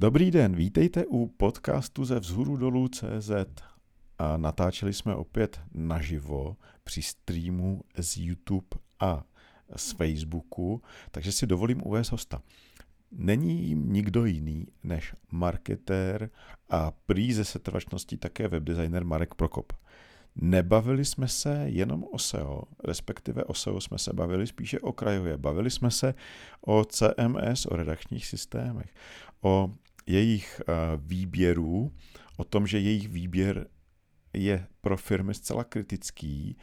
Dobrý den, vítejte u podcastu ze vzhůru dolů CZ. A natáčeli jsme opět naživo při streamu z YouTube a z Facebooku, takže si dovolím uvést hosta. Není jim nikdo jiný než marketér a prý ze setrvačností také webdesigner Marek Prokop. Nebavili jsme se jenom o SEO, respektive o SEO jsme se bavili spíše o krajově. Bavili jsme se o CMS, o redakčních systémech, o jejich eh, výběrů, o tom, že jejich výběr je pro firmy zcela kritický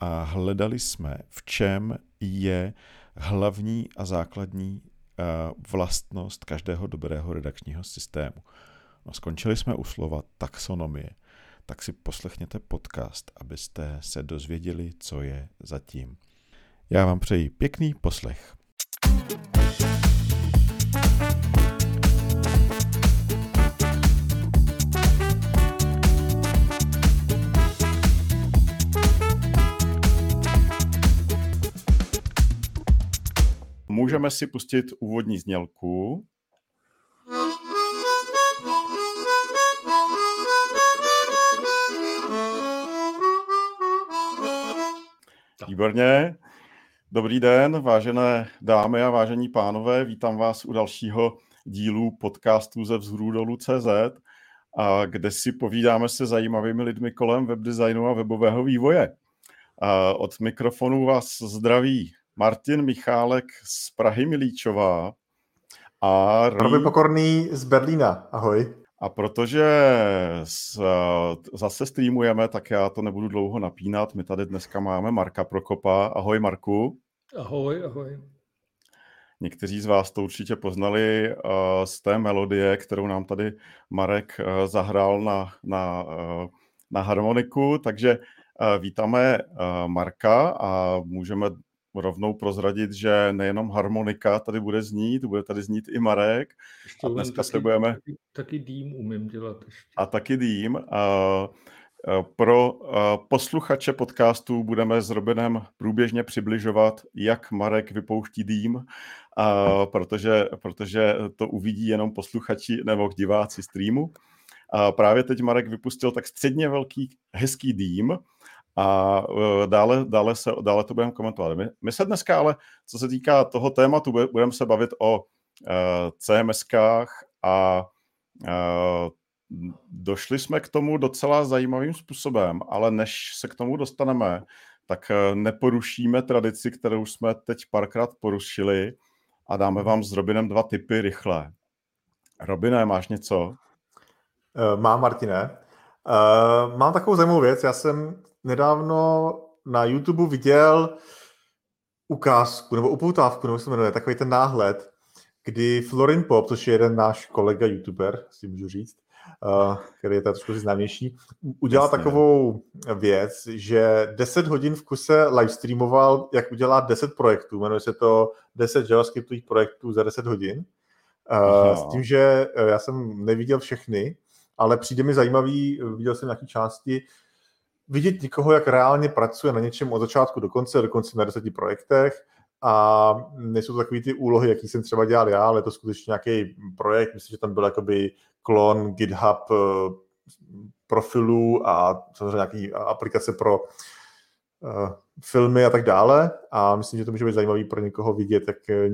a hledali jsme, v čem je hlavní a základní eh, vlastnost každého dobrého redakčního systému. No, skončili jsme u slova taxonomie, tak si poslechněte podcast, abyste se dozvěděli, co je zatím. Já vám přeji pěkný poslech. Můžeme si pustit úvodní znělku. Výborně. Dobrý den, vážené dámy a vážení pánové. Vítám vás u dalšího dílu podcastu ze vzhůru dolů CZ, a kde si povídáme se zajímavými lidmi kolem webdesignu a webového vývoje. A od mikrofonu vás zdraví Martin Michálek z Prahy Milíčová. A Robi Pokorný z Berlína. Ahoj. A protože zase streamujeme, tak já to nebudu dlouho napínat. My tady dneska máme Marka Prokopa. Ahoj Marku. Ahoj, ahoj. Někteří z vás to určitě poznali z té melodie, kterou nám tady Marek zahrál na, na, na harmoniku, takže vítáme Marka a můžeme rovnou prozradit, že nejenom harmonika tady bude znít, bude tady znít i Marek. Ještě a dneska taky, slibujeme... Taky, taky dým umím dělat ještě. A taky dým. A pro posluchače podcastu budeme s Robinem průběžně přibližovat, jak Marek vypouští dým, a protože, protože to uvidí jenom posluchači nebo diváci streamu. A právě teď Marek vypustil tak středně velký, hezký dým, a e, dále, dále, se, dále to budeme komentovat. My, my se dneska ale, co se týká toho tématu, budeme se bavit o uh, e, CMSkách a uh, došli jsme k tomu docela zajímavým způsobem, ale než se k tomu dostaneme, tak neporušíme tradici, kterou jsme teď párkrát porušili a dáme vám s Robinem dva typy rychle. Robine, máš něco? Mám, Martine. Uh, mám takovou zajímavou věc. Já jsem nedávno na YouTube viděl ukázku nebo upoutávku, nebo se jmenuje, takový ten náhled, kdy Florin Pop, což je jeden náš kolega youtuber, si můžu říct, uh, který je trošku známější, udělal Jasně. takovou věc, že 10 hodin v kuse livestreamoval, jak udělat 10 projektů. Jmenuje se to 10 JavaScriptových projektů za 10 hodin. Uh, s tím, že já jsem neviděl všechny, ale přijde mi zajímavý, viděl jsem nějaké části, vidět někoho, jak reálně pracuje na něčem od začátku do konce, dokonce na deseti projektech. A nejsou to takové ty úlohy, jaký jsem třeba dělal já, ale je to skutečně nějaký projekt, myslím, že tam byl jakoby klon GitHub eh, profilů a samozřejmě nějaký aplikace pro uh, filmy a tak dále. A myslím, že to může být zajímavý pro někoho vidět, jak eh,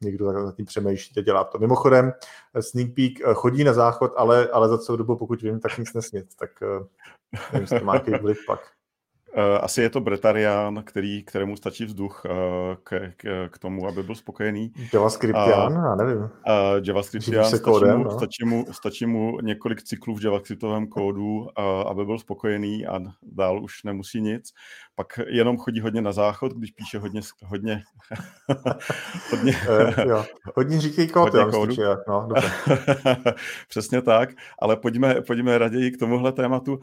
někdo tak nad tím přemýšlí a dělá to. Mimochodem, Sneak Peek chodí na záchod, ale, ale za celou dobu, pokud vím, tak nic nesmět, tak nevím, to má nějaký vliv pak. Eh, asi je to Bretarian, který, kterému stačí vzduch eh, k, k, k tomu, aby byl spokojený. JavaScriptian, já nevím. JavaScriptian, stačí, kódem, mu, no. stačí, mu, stačí mu několik cyklů v JavaScriptovém kódu, aby byl spokojený a dál už nemusí nic. Pak jenom chodí hodně na záchod, když píše hodně... Hodně, hodně, uh, jo. hodně říkej kód, hodně kódu. Stýče, no, Přesně tak, ale pojďme, pojďme raději k tomuhle tématu. Uh,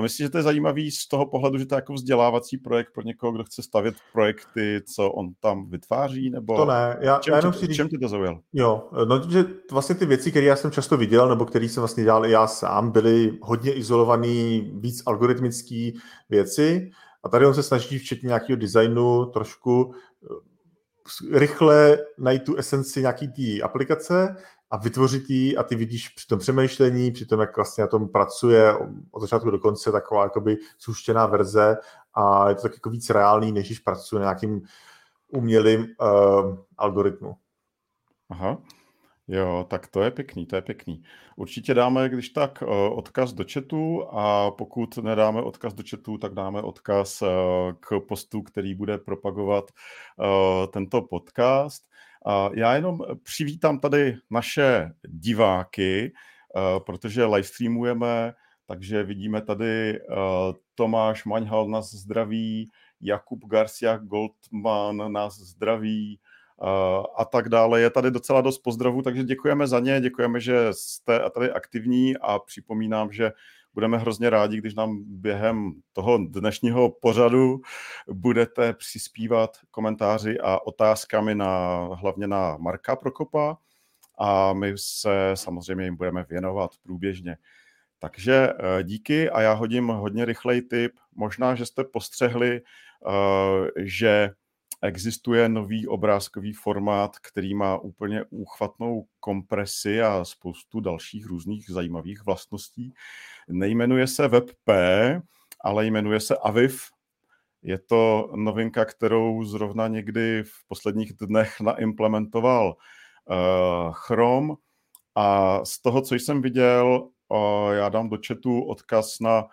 myslím, že to je zajímavý z toho pohledu, že to jako vzdělávací projekt pro někoho, kdo chce stavět projekty, co on tam vytváří, nebo to ne. Já, čem, já jenom si čem ty to zaujal? Jo, no, že vlastně ty věci, které já jsem často viděl, nebo které jsem vlastně dělal i já sám, byly hodně izolované, víc algoritmické věci. A tady on se snaží včetně nějakého designu trošku eh, rychle najít tu esenci nějaký té aplikace a vytvořit ji a ty vidíš při tom přemýšlení, při tom, jak vlastně na tom pracuje od začátku do konce taková jakoby suštěná verze a je to tak jako víc reálný, než když pracuje na nějakým umělým uh, algoritmu. Aha. Jo, tak to je pěkný, to je pěkný. Určitě dáme, když tak, eh, odkaz do chatu a pokud nedáme odkaz do chatu, tak dáme odkaz eh, k postu, který bude propagovat tento podcast. Já jenom přivítám tady naše diváky, protože livestreamujeme, takže vidíme tady Tomáš Maňhal nás zdraví, Jakub Garcia Goldman nás zdraví, a tak dále. Je tady docela dost pozdravů, takže děkujeme za ně, děkujeme, že jste tady aktivní a připomínám, že budeme hrozně rádi, když nám během toho dnešního pořadu budete přispívat komentáři a otázkami na, hlavně na Marka Prokopa a my se samozřejmě jim budeme věnovat průběžně. Takže eh, díky a já hodím hodně rychlej tip. Možná, že jste postřehli, eh, že existuje nový obrázkový formát, který má úplně úchvatnou kompresi a spoustu dalších různých zajímavých vlastností. Nejmenuje se WebP, ale jmenuje se Aviv. Je to novinka, kterou zrovna někdy v posledních dnech naimplementoval uh, Chrome a z toho, co jsem viděl, uh, já dám do chatu odkaz na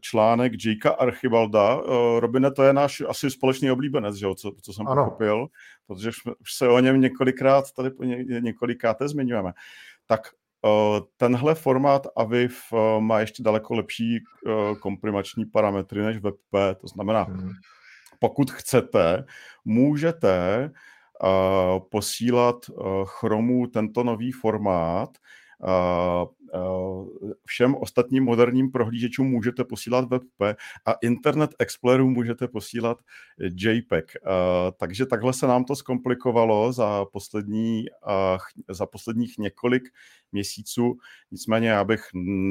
článek Jakea Archibalda. Robine, to je náš asi společný oblíbenec, že jo, co, co jsem ano. pochopil, protože už se o něm několikrát tady několikrát zmiňujeme. Tak tenhle formát AVIF má ještě daleko lepší komprimační parametry než WebP, to znamená, hmm. pokud chcete, můžete posílat Chromu tento nový formát všem ostatním moderním prohlížečům můžete posílat WebP a Internet Exploreru můžete posílat JPEG. Takže takhle se nám to zkomplikovalo za, poslední, za posledních několik měsíců. Nicméně já bych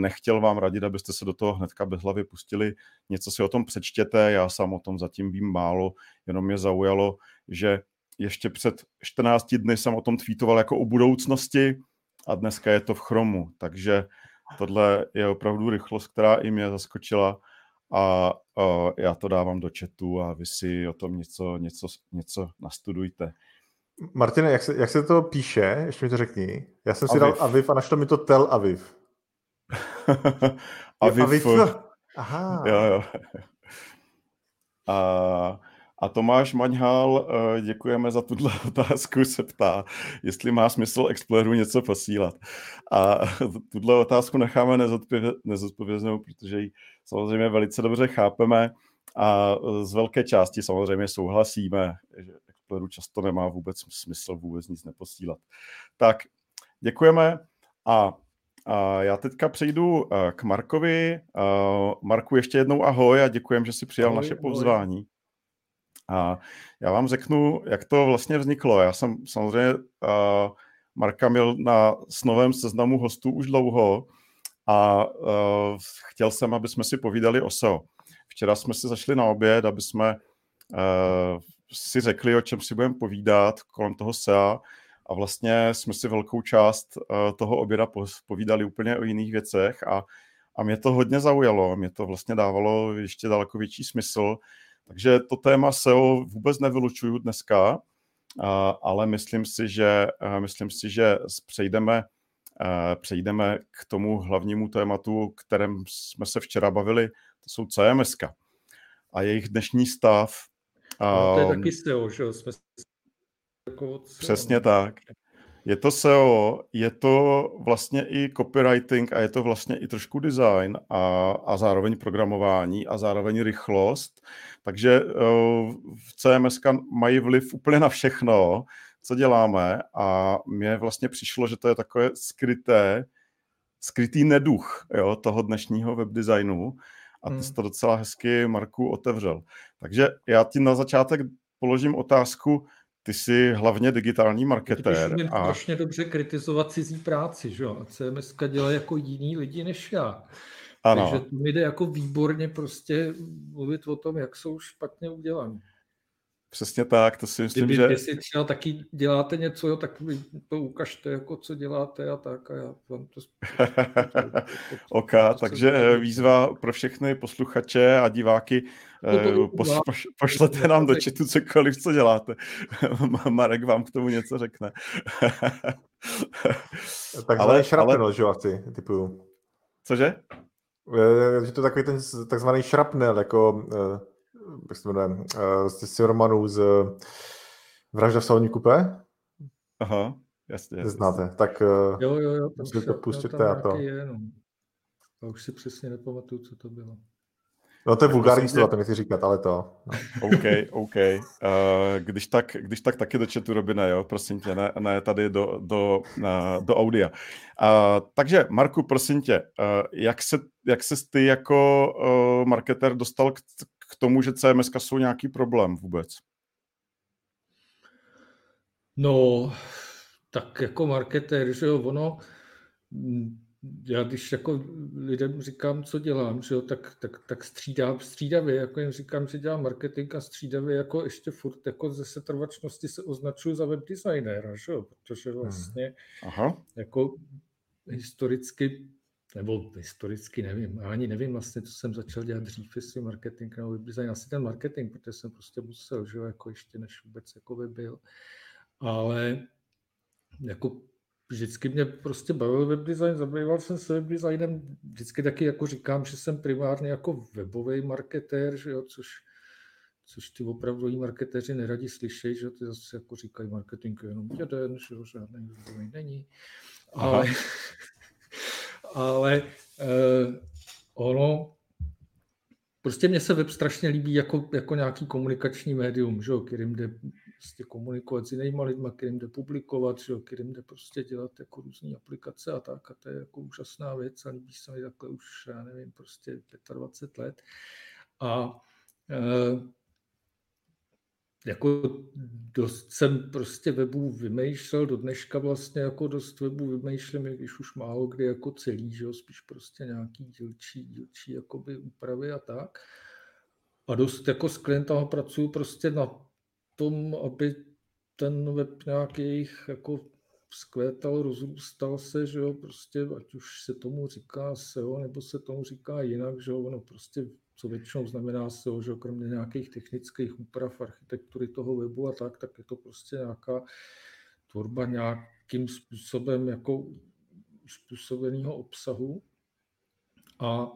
nechtěl vám radit, abyste se do toho hnedka bez hlavy pustili. Něco si o tom přečtěte, já sám o tom zatím vím málo, jenom mě zaujalo, že ještě před 14 dny jsem o tom tweetoval jako o budoucnosti, a dneska je to v chromu, takže tohle je opravdu rychlost, která i mě zaskočila a, a já to dávám do chatu a vy si o tom něco, něco, něco nastudujte. Martine, jak se, jak se to píše? Ještě mi to řekni. Já jsem si Aviv. dal Aviv a našlo mi to Tel Aviv. Aviv. Aviv. Aha. Jo, jo. A a Tomáš Maňhal, eh, děkujeme za tuhle otázku, se ptá, jestli má smysl Exploreru něco posílat. A tuhle otázku necháme nezodpověznou, protože ji samozřejmě velice dobře chápeme a z velké části samozřejmě souhlasíme, že Exploreru často nemá vůbec smysl vůbec nic neposílat. Tak, děkujeme a a já teďka přejdu eh, k Markovi. Eh, Marku, ještě jednou ahoj a děkujem, že jsi přijal ahoj, naše pozvání. Ahoj. A já vám řeknu, jak to vlastně vzniklo. Já jsem samozřejmě uh, Marka měl na snovém seznamu hostů už dlouho a uh, chtěl jsem, aby jsme si povídali o SEO. Včera jsme si zašli na oběd, aby jsme uh, si řekli, o čem si budeme povídat kolem toho SEA a vlastně jsme si velkou část uh, toho oběda povídali úplně o jiných věcech a, a mě to hodně zaujalo, mě to vlastně dávalo ještě daleko větší smysl, takže to téma SEO vůbec nevylučuju dneska, ale myslím si, že, myslím si, že přejdeme, přejdeme k tomu hlavnímu tématu, kterém jsme se včera bavili, to jsou CMS a jejich dnešní stav. No, to je taky SEO, že jsme jako Přesně tak. Je to SEO, je to vlastně i copywriting a je to vlastně i trošku design a, a zároveň programování a zároveň rychlost. Takže uh, v CMS mají vliv úplně na všechno, co děláme a mně vlastně přišlo, že to je takové skryté, skrytý neduch jo, toho dnešního webdesignu a ty hmm. jsi to docela hezky, Marku, otevřel. Takže já ti na začátek položím otázku, ty jsi hlavně digitální marketér. Ty a... strašně dobře kritizovat cizí práci, že jo? A CMS dělá jako jiní lidi než já. Ano. Takže to mi jde jako výborně prostě mluvit o tom, jak jsou špatně udělané. Přesně tak, to si myslím, Kdyby, že... Jestli třeba taky děláte něco, jo, tak vy to ukažte, jako co děláte a tak a já vám to... OK, takže výzva pro všechny posluchače a diváky, no pos, poš, pošlete nám do četu cokoliv, co děláte. Marek vám k tomu něco řekne. Takzvaný šrapnel, že asi, typu. Cože? Že to je takový ten takzvaný šrapnel, jako jak se jmenuje, uh, z Romanů z Vražda v salonní kupé. Aha, jasně. Znáte, tak uh, jo, jo, jo, tam si to pustíte a to. Je, no. A už si přesně nepamatuju, co to bylo. No to je vulgární slova, to nechci říkat, ale to. No. OK, OK. Uh, když, tak, když tak taky do chatu Robina, jo, prosím tě, ne, ne tady do, do, uh, do audia. Uh, takže, Marku, prosím tě, uh, jak, se, jak se ty jako uh, marketer dostal k, k tomu, že CMS jsou nějaký problém vůbec? No, tak jako marketér, že jo, ono, já když jako lidem říkám, co dělám, že jo, tak, tak, tak střídám, střídavě, jako jim říkám, že dělám marketing a střídavě jako ještě furt jako ze setrvačnosti se označuju za webdesignéra, že jo, protože hmm. vlastně Aha. jako historicky nebo historicky nevím, já ani nevím vlastně, co jsem začal dělat dřív, jestli marketing nebo webdesign, asi ten marketing, protože jsem prostě musel, že jo, jako ještě než vůbec jako by byl, ale jako vždycky mě prostě bavil webdesign, zabýval jsem se webdesignem, vždycky taky jako říkám, že jsem primárně jako webový marketér, že jo, což, což ty opravdoví marketéři neradi slyšejí, že ty zase jako říkají marketing je jenom jeden, že jo, žádný není, ale, ale uh, ono, prostě mně se web strašně líbí jako, jako nějaký komunikační médium, že jo, kterým jde prostě komunikovat s jinými lidmi, kterým jde publikovat, že jo, kterým jde prostě dělat jako různé aplikace a tak. A to je jako úžasná věc a líbí se mi takhle už, já nevím, prostě 25 let. A e, jako dost jsem prostě webů vymýšlel, do dneška vlastně jako dost webů vymýšlím, když už málo kdy jako celý, že jo, spíš prostě nějaký dílčí, dílčí jakoby úpravy a tak. A dost jako s klientama pracuju prostě na tom, aby ten web nějak jejich jako vzkvétal, rozrůstal se, že jo, prostě ať už se tomu říká SEO, nebo se tomu říká jinak, že jo, ono prostě, co většinou znamená SEO, že jo, kromě nějakých technických úprav architektury toho webu a tak, tak je to prostě nějaká tvorba nějakým způsobem jako způsobeného obsahu. A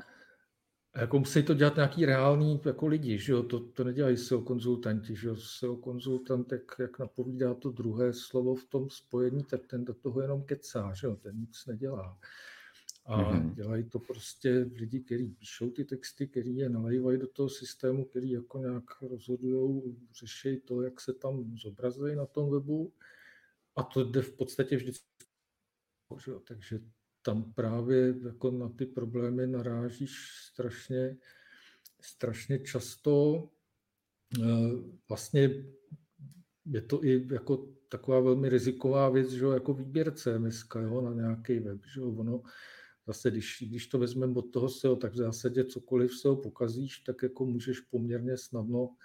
jako musí to dělat nějaký reální jako lidi, že jo? To, to nedělají SEO konzultanti, že jo? SEO konzultant, jak, jak napovídá to druhé slovo v tom spojení, tak ten do toho jenom kecá, že jo? Ten nic nedělá. A mm-hmm. dělají to prostě lidi, kteří píšou ty texty, kteří je nalejvají do toho systému, který jako nějak rozhodují, řeší to, jak se tam zobrazují na tom webu. A to jde v podstatě vždycky. Že jo? Takže tam právě jako na ty problémy narážíš strašně, strašně často. Eh, vlastně je to i jako taková velmi riziková věc, že jako výběr CMS jo, na nějaký web. Že ono, zase, když, když to vezmeme od toho SEO, tak v zásadě cokoliv SEO pokazíš, tak jako můžeš poměrně snadno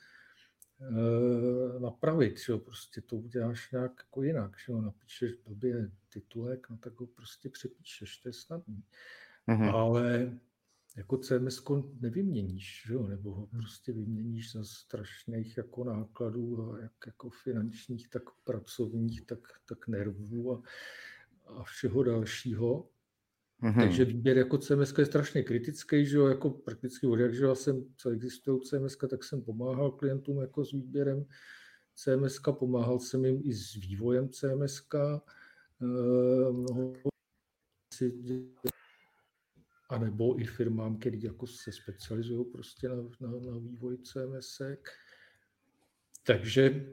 e, napravit. Že Prostě to uděláš nějak jako jinak. Že Napíšeš blbě titulek, no tak ho prostě přepíšeš, to je snadný. Mm-hmm. Ale jako CMS nevyměníš, že jo? nebo ho hmm. prostě vyměníš za strašných jako nákladů, jak jako finančních, tak pracovních, tak, tak nervů a, a všeho dalšího. Mm-hmm. Takže výběr jako CMS je strašně kritický, že jo, jako prakticky od jak, jsem, co existují CMS, tak jsem pomáhal klientům jako s výběrem CMS, pomáhal jsem jim i s vývojem CMS, Eh, mnoho a nebo i firmám, které jako se specializují prostě na, na, na vývoj CMS. Takže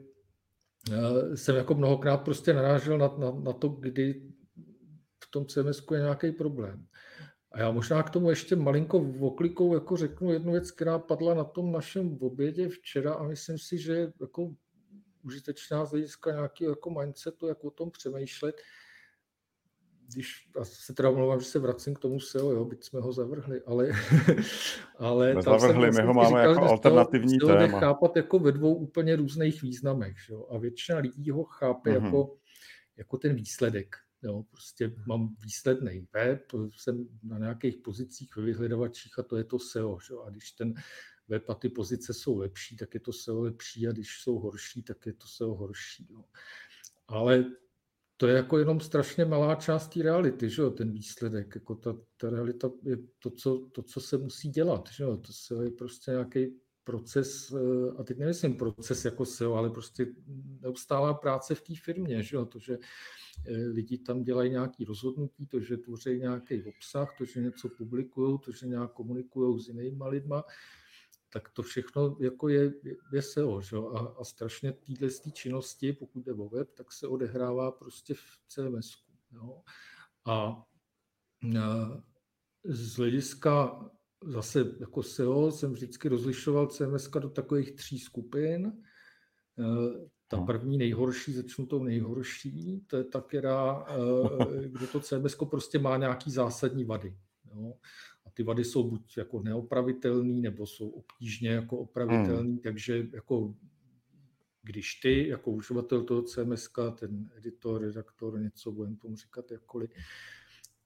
uh, jsem jako mnohokrát prostě narážel na, na, na to, kdy v tom CMS je nějaký problém. A já možná k tomu ještě malinko v oklikou jako řeknu jednu věc, která padla na tom našem obědě včera a myslím si, že jako užitečná z hlediska nějakého jako mindsetu, jak o tom přemýšlet. když se teda omlouvám, že se vracím k tomu SEO, jo, byť jsme ho zavrhli, ale... ale Zavrhli, my ho máme říkal, jako alternativní SEO téma. chápat jako ve dvou úplně různých významech, jo, a většina lidí ho chápe mm-hmm. jako, jako ten výsledek. Jo, prostě mám výsledný web, jsem na nějakých pozicích ve vyhledavačích a to je to SEO. Že? A když ten web a ty pozice jsou lepší, tak je to SEO lepší a když jsou horší, tak je to SEO horší. Jo. Ale to je jako jenom strašně malá část té reality, že ten výsledek. Jako ta, ta realita je to co, to, co se musí dělat. Že. To SEO je prostě nějaký proces, eh, a teď nemyslím proces jako SEO, ale prostě neustálá práce v té firmě, že jo, to, že eh, lidi tam dělají nějaké rozhodnutí, to, že tvoří nějaký obsah, to, že něco publikují, to, že nějak komunikují s jinýma lidma, tak to všechno jako je, je SEO. Že? A, a strašně téhle činnosti, pokud jde o web, tak se odehrává prostě v CMS. A, a z hlediska zase jako SEO jsem vždycky rozlišoval CMS do takových tří skupin. E, ta no. první nejhorší, začnu tou nejhorší, to je ta, která, e, kde to CMS prostě má nějaký zásadní vady. Jo? A ty vady jsou buď jako neopravitelné, nebo jsou obtížně jako opravitelné, hmm. takže jako když ty jako uživatel toho CMS, ten editor, redaktor, něco budeme tomu říkat jakkoliv,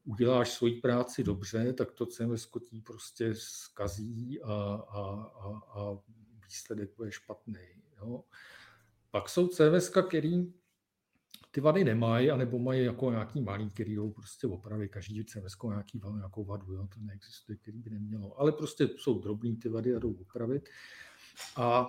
uděláš svoji práci dobře, tak to CMS ti prostě zkazí a, a, a, a výsledek bude špatný. Jo. Pak jsou CMS, který ty vady nemají, anebo mají jako nějaký malý, který jdou prostě opravy. Každý CMS nějaký, nějakou vadu, jo, to neexistuje, který by nemělo. Ale prostě jsou drobný ty vady a jdou opravit. A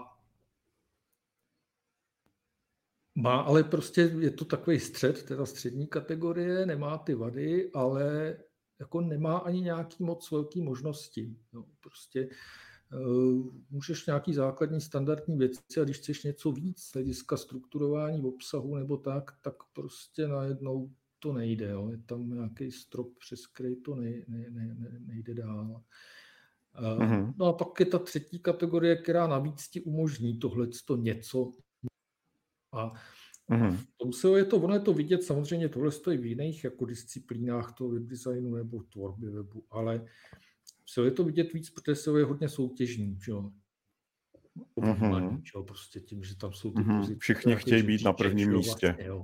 má, ale prostě je to takový střed, teda střední kategorie, nemá ty vady, ale jako nemá ani nějaký moc velký možnosti. No, prostě uh, můžeš nějaký základní standardní věci a když chceš něco víc z hlediska strukturování obsahu nebo tak, tak prostě najednou to nejde. Jo. Je tam nějaký strop, přes který to ne, ne, ne, ne, nejde dál. Uh, mm-hmm. No a pak je ta třetí kategorie, která navíc ti umožní tohle něco a Mm-hmm. v tom SEO je to, ono je to vidět, samozřejmě tohle stojí v jiných jako disciplínách toho webdesignu nebo tvorby webu, ale SEO je to vidět víc, protože SEO je hodně soutěžní, že jo. Mm-hmm. Prostě tím, že tam jsou ty mm-hmm. pozice. Všichni chtějí být na prvním místě. Vlastně, jo.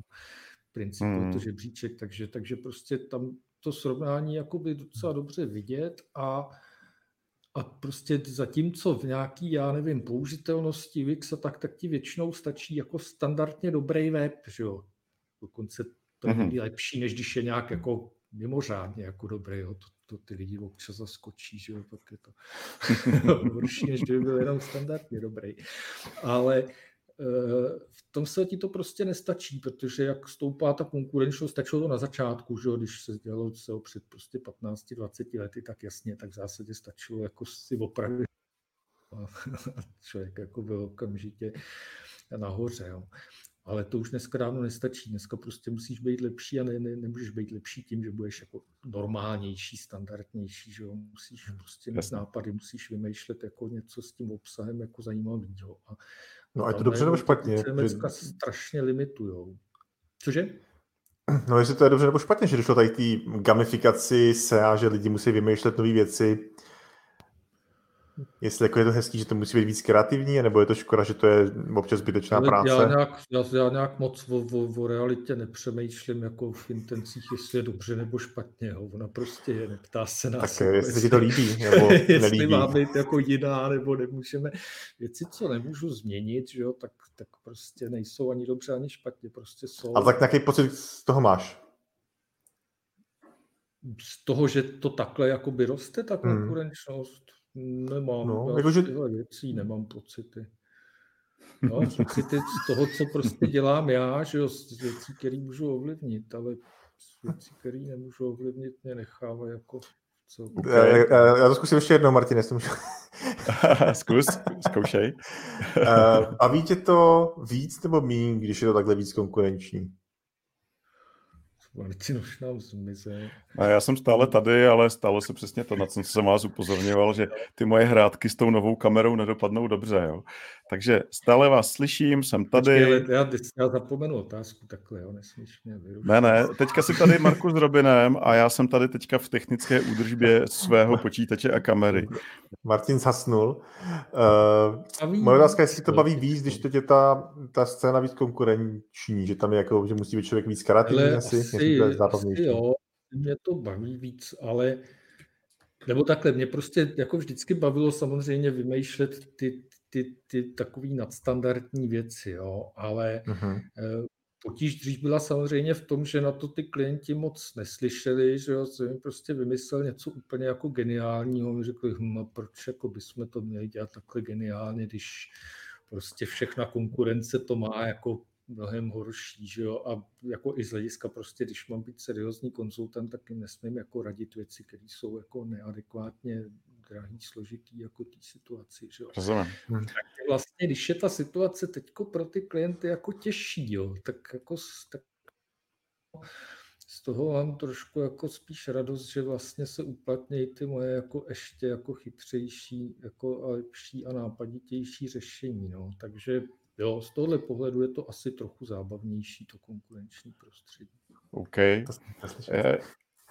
Principu mm-hmm. to žebříček, takže, takže prostě tam to srovnání jakoby docela dobře vidět a a prostě zatímco v nějaký, já nevím, použitelnosti Wix a tak, tak ti většinou stačí jako standardně dobrý web, že jo. Dokonce to je mm-hmm. lepší, než když je nějak jako mimořádně jako dobrý, jo. To, to ty lidi občas zaskočí, že jo, pak je to horší, než kdyby byl jenom standardně dobrý. Ale v tom se ti to prostě nestačí, protože jak stoupá ta konkurenčnost, stačilo to na začátku, že když se dělalo se před prostě 15-20 lety, tak jasně, tak v zásadě stačilo jako si opravit a člověk jako byl okamžitě nahoře. Jo. Ale to už dneska dávno nestačí. Dneska prostě musíš být lepší a ne, ne, nemůžeš být lepší tím, že budeš jako normálnější, standardnější, že jo. Musíš prostě mít nápady, musíš vymýšlet jako něco s tím obsahem jako zajímavého. A No a je to dobře nebo špatně? Dneska že... strašně limitujou. Cože? No jestli to je dobře nebo špatně, že došlo tady k gamifikaci SEA, že lidi musí vymýšlet nové věci, Jestli jako je to hezký, že to musí být víc kreativní, nebo je to škoda, že to je občas zbytečná Ale práce? Já nějak, já, já nějak moc o, o, o, realitě nepřemýšlím jako v intencích, jestli je dobře nebo špatně. Jo. Ona prostě je, neptá se nás. Tak jako, jestli se ti to líbí, nebo jestli nelíbí. má být jako jiná, nebo nemůžeme. Věci, co nemůžu změnit, že jo, tak, tak prostě nejsou ani dobře, ani špatně, prostě jsou. A tak nějaký pocit z toho máš? Z toho, že to takhle jakoby roste, ta hmm. konkurenčnost, hmm Nemám. No, jako, že... věcí nemám pocity. No, pocity z toho, co prostě dělám já, že jo, z věcí, které můžu ovlivnit, ale z věcí, které nemůžu ovlivnit, mě nechává jako co. Já, já, já to zkusím ještě jednou, Martin, jestli můžu. Zkus, zkoušej. A ví tě to víc nebo méně, když je to takhle víc konkurenční? Martin už nám zmizel. A já jsem stále tady, ale stalo se přesně to, na co jsem vás upozorňoval, že ty moje hrátky s tou novou kamerou nedopadnou dobře. Jo. Takže stále vás slyším, jsem tady. Počkej, já, já zapomenu otázku takhle, jo, nesmíš mě vyrušit. Ne, ne, teďka si tady Marku s Robinem a já jsem tady teďka v technické údržbě svého počítače a kamery. Martin zasnul. Uh, moje otázka je, jestli to baví víc, když to je ta, ta scéna víc konkurenční, že tam je jako, že musí být člověk víc karativní asi, asi, asi jo, mě to baví víc, ale nebo takhle, mě prostě jako vždycky bavilo samozřejmě vymýšlet ty, ty, ty takové nadstandardní věci, jo, ale uh-huh. potíž dřív byla samozřejmě v tom, že na to ty klienti moc neslyšeli, že jo, jsem prostě vymyslel něco úplně jako geniálního, mi řekli, hm, proč jako bychom to měli dělat takhle geniálně, když prostě všechna konkurence to má jako mnohem horší, že jo, a jako i z hlediska prostě, když mám být seriózní konzultant, tak jim nesmím jako radit věci, které jsou jako neadekvátně drahý, složitý jako té situaci, že jo. Rozumím. Hm. Tak vlastně, když je ta situace teďko pro ty klienty jako těžší, jo, tak jako tak z toho mám trošku jako spíš radost, že vlastně se uplatnějí ty moje jako ještě jako chytřejší jako a lepší a nápaditější řešení. No. Takže Jo, z tohle pohledu je to asi trochu zábavnější, to konkurenční prostředí. OK. Eh,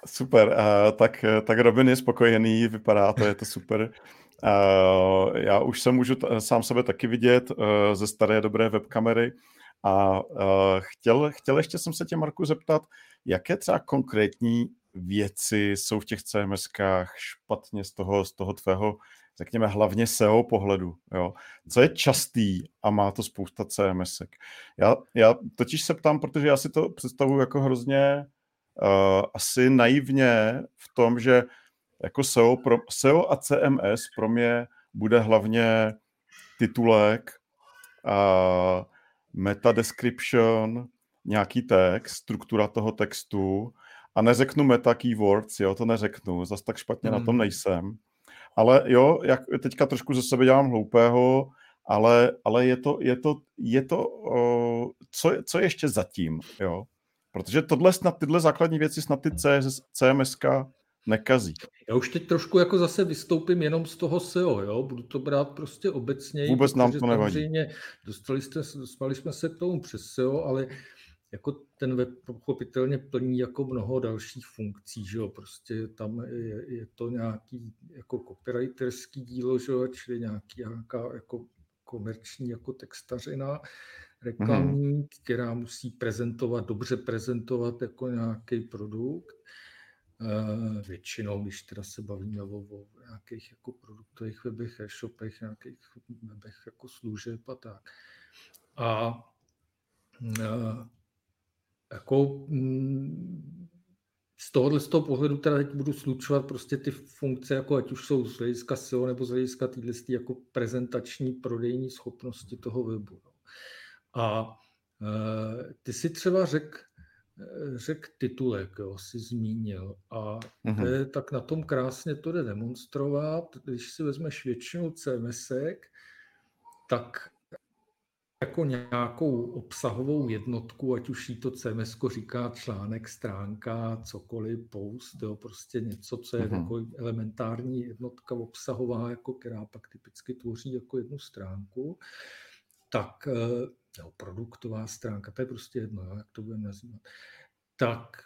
super, uh, tak, tak Robin je spokojený, vypadá to, je to super. Uh, já už se můžu t- sám sebe taky vidět uh, ze staré dobré webkamery a uh, chtěl, chtěl ještě jsem se tě, Marku, zeptat, jaké třeba konkrétní věci jsou v těch CMSkách špatně z toho, z toho tvého řekněme, hlavně SEO pohledu. Jo. Co je častý a má to spousta CMS. Já, já totiž se ptám, protože já si to představuji jako hrozně uh, asi naivně v tom, že jako SEO, pro, SEO a CMS pro mě bude hlavně titulek, uh, meta description, nějaký text, struktura toho textu a neřeknu meta keywords, jo, to neřeknu, zase tak špatně hmm. na tom hmm. nejsem. Ale jo, jak teďka trošku ze sebe dělám hloupého, ale, ale je to, je to, je to uh, co, co je ještě zatím, jo? Protože tohle snad, tyhle základní věci snad ty CS, CMSK nekazí. Já už teď trošku jako zase vystoupím jenom z toho SEO, jo? budu to brát prostě obecně. Vůbec nám to nevadí. Dostali, jste, dostali jsme se k tomu přes SEO, ale jako ten web pochopitelně plní jako mnoho dalších funkcí, že jo, prostě tam je, je to nějaký jako copywriterský dílo, že jo, čili nějaký, nějaká jako komerční jako textařina reklamní, mm. která musí prezentovat, dobře prezentovat jako nějaký produkt. Uh, většinou, když teda se bavíme o, o nějakých jako produktových webech, e-shopech, nějakých webech jako služeb a tak. A uh, jako mm, z tohohle z toho pohledu teda teď budu slučovat prostě ty funkce, jako ať už jsou z hlediska SEO nebo z hlediska týhle jako prezentační prodejní schopnosti toho webu. No. A e, ty si třeba řek, řek titulek, jo, si zmínil. A mm-hmm. je, tak na tom krásně to jde demonstrovat. Když si vezmeš většinu CMSek, tak jako nějakou obsahovou jednotku, ať už jí to CMS říká článek, stránka, cokoliv, post, jo, prostě něco, co je mm-hmm. jako elementární jednotka obsahová, jako která pak typicky tvoří jako jednu stránku, tak eh, jo, produktová stránka, to je prostě jedno, jo, jak to budeme nazývat, tak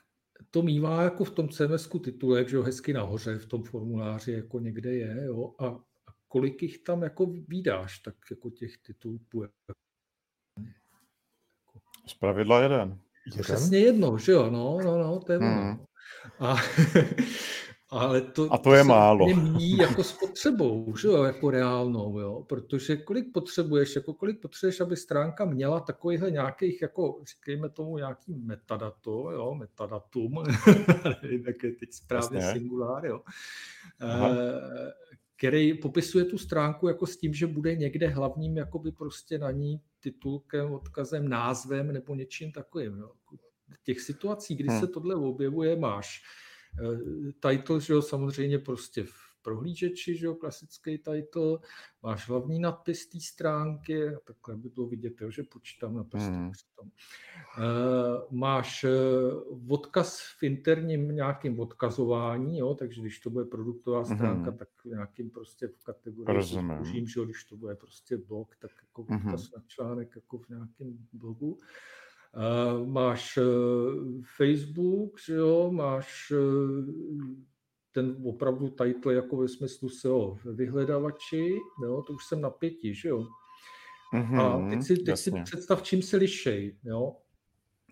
to mývá jako v tom CMS titulek, že jo, hezky nahoře v tom formuláři jako někde je, jo, a, a kolik jich tam jako vydáš, tak jako těch titulků z pravidla jeden. jeden. Přesně jedno, že jo, no, no, no, to je hmm. A, ale to, a to je málo. Mí jako s potřebou, že jo, jako reálnou, jo, protože kolik potřebuješ, jako kolik potřebuješ, aby stránka měla takovýhle nějakých, jako říkejme tomu nějaký metadato, jo, metadatum, nevím, jak je teď správně Jasně. singulár, jo, Aha. Eh, který popisuje tu stránku jako s tím, že bude někde hlavním jakoby prostě na ní titulkem, odkazem, názvem nebo něčím takovým. Jo. Těch situací, kdy hmm. se tohle objevuje, máš uh, title, že jo, samozřejmě prostě v prohlížeči, že jo, klasický title, máš hlavní nadpis té stránky, a takhle by bylo vidět, jo, že počítám na prsty. Hmm. Uh, máš uh, odkaz v interním nějakým odkazování, jo, takže když to bude produktová stránka, hmm. tak nějakým prostě v kategorii Rozumím. že jo, když to bude prostě blog, tak jako hmm. odkaz na článek jako v nějakém blogu. Uh, máš uh, Facebook, že jo, máš uh, ten opravdu title jako ve smyslu SEO vyhledavači, jo, to už jsem na pěti, že jo. Mm-hmm, a teď si, teď si představ, čím se lišej, jo.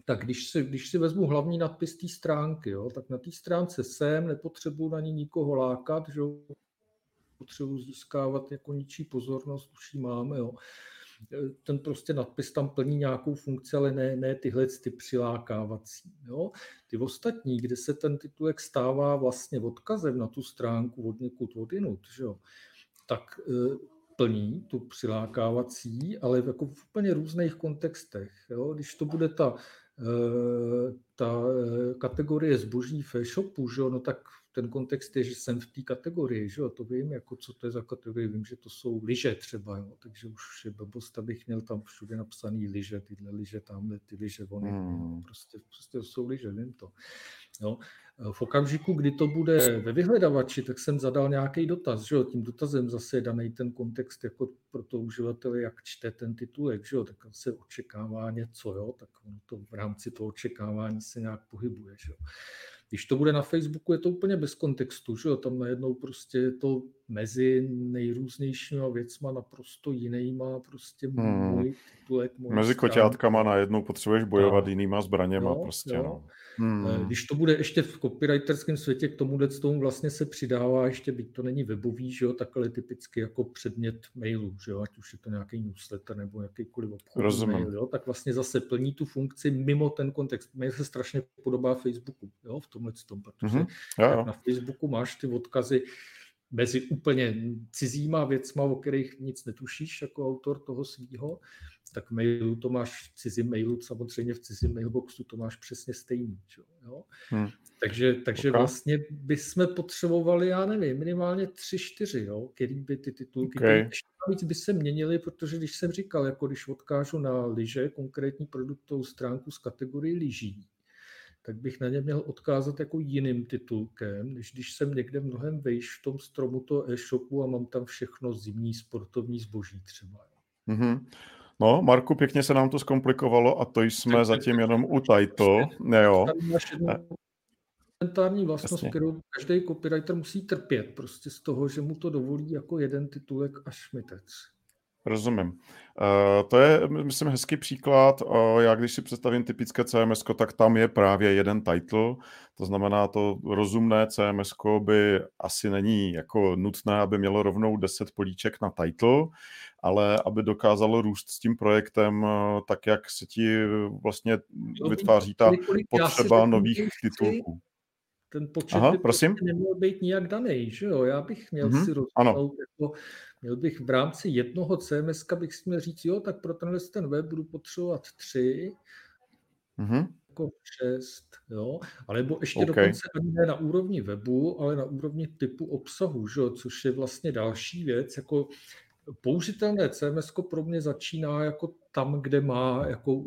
Tak když si, když si vezmu hlavní nadpis té stránky, jo, tak na té stránce jsem, nepotřebuji na ní nikoho lákat, že jo, potřebuji získávat jako ničí pozornost, už ji máme, jo ten prostě nadpis tam plní nějakou funkci, ale ne, ne tyhle ty přilákávací. Jo? Ty ostatní, kde se ten titulek stává vlastně odkazem na tu stránku od někud odinut, že jo? tak e, plní tu přilákávací, ale jako v úplně různých kontextech. Jo? Když to bude ta, e, ta e, kategorie zboží v e-shopu, že jo? no tak ten kontext je, že jsem v té kategorii, že jo, to vím, jako co to je za kategorii, vím, že to jsou lyže třeba, jo, takže už je blbost, abych měl tam všude napsaný lyže, tyhle lyže, tamhle ty lyže, ony, hmm. prostě, prostě to jsou lyže, vím to. Jo. V okamžiku, kdy to bude ve vyhledavači, tak jsem zadal nějaký dotaz, že jo, tím dotazem zase je daný ten kontext jako pro to uživatele, jak čte ten titulek, že jo, tak se očekává něco, jo, tak to v rámci toho očekávání se nějak pohybuje, že jo. Když to bude na Facebooku, je to úplně bez kontextu, že jo? tam najednou prostě je to mezi nejrůznějšíma věcma naprosto jinýma, prostě hmm. můj titulek. Mezi koťátkama najednou potřebuješ bojovat no. jinýma zbraněma jo, prostě. Jo. No. Hmm. Eh, když to bude ještě v copywriterském světě, k tomu tomu vlastně se přidává, ještě byť to není webový, že jo, tak ale typicky jako předmět mailu, že jo, ať už je to nějaký newsletter nebo jakýkoliv obchod mail, jo, tak vlastně zase plní tu funkci mimo ten kontext. Mail se strašně podobá Facebooku, jo, v tomhle tom, protože mm-hmm. jo, jo. na Facebooku máš ty odkazy mezi úplně cizíma věcma, o kterých nic netušíš jako autor toho svýho, tak v mailu to máš v cizím mailu, samozřejmě v cizím mailboxu to máš přesně stejný. Jo? Hmm. Takže, takže okay. vlastně bychom potřebovali, já nevím, minimálně tři, čtyři, jo, který by ty titulky, okay. ještě navíc by se měnily, protože když jsem říkal, jako když odkážu na lyže, konkrétní produktovou stránku z kategorii lyží, tak bych na ně měl odkázat jako jiným titulkem, než když jsem někde mnohem vejš v tom stromu toho e-shopu a mám tam všechno zimní sportovní zboží třeba. Mm-hmm. No, Marku, pěkně se nám to zkomplikovalo a to jsme tak, zatím jenom u title. Ne, jo. Elementární vlastnost, Jasně. kterou každý copywriter musí trpět, prostě z toho, že mu to dovolí jako jeden titulek až šmitec. Rozumím. Uh, to je, myslím, hezký příklad. Uh, já když si představím typické CMS, tak tam je právě jeden title, to znamená, to rozumné CMS by asi není jako nutné, aby mělo rovnou 10 políček na title, ale aby dokázalo růst s tím projektem uh, tak, jak se ti vlastně vytváří ta potřeba nových titulků. Ten počet Aha, by prostě prosím? neměl být nijak daný, že jo? Já bych měl mm-hmm, si rozhodnout, jako, měl bych v rámci jednoho CMS bych si měl říct, jo, tak pro tenhle ten web budu potřebovat tři, mm-hmm. jako šest, jo, alebo ještě okay. dokonce ani ne na úrovni webu, ale na úrovni typu obsahu, že jo? což je vlastně další věc, jako použitelné CMS pro mě začíná jako tam, kde má jako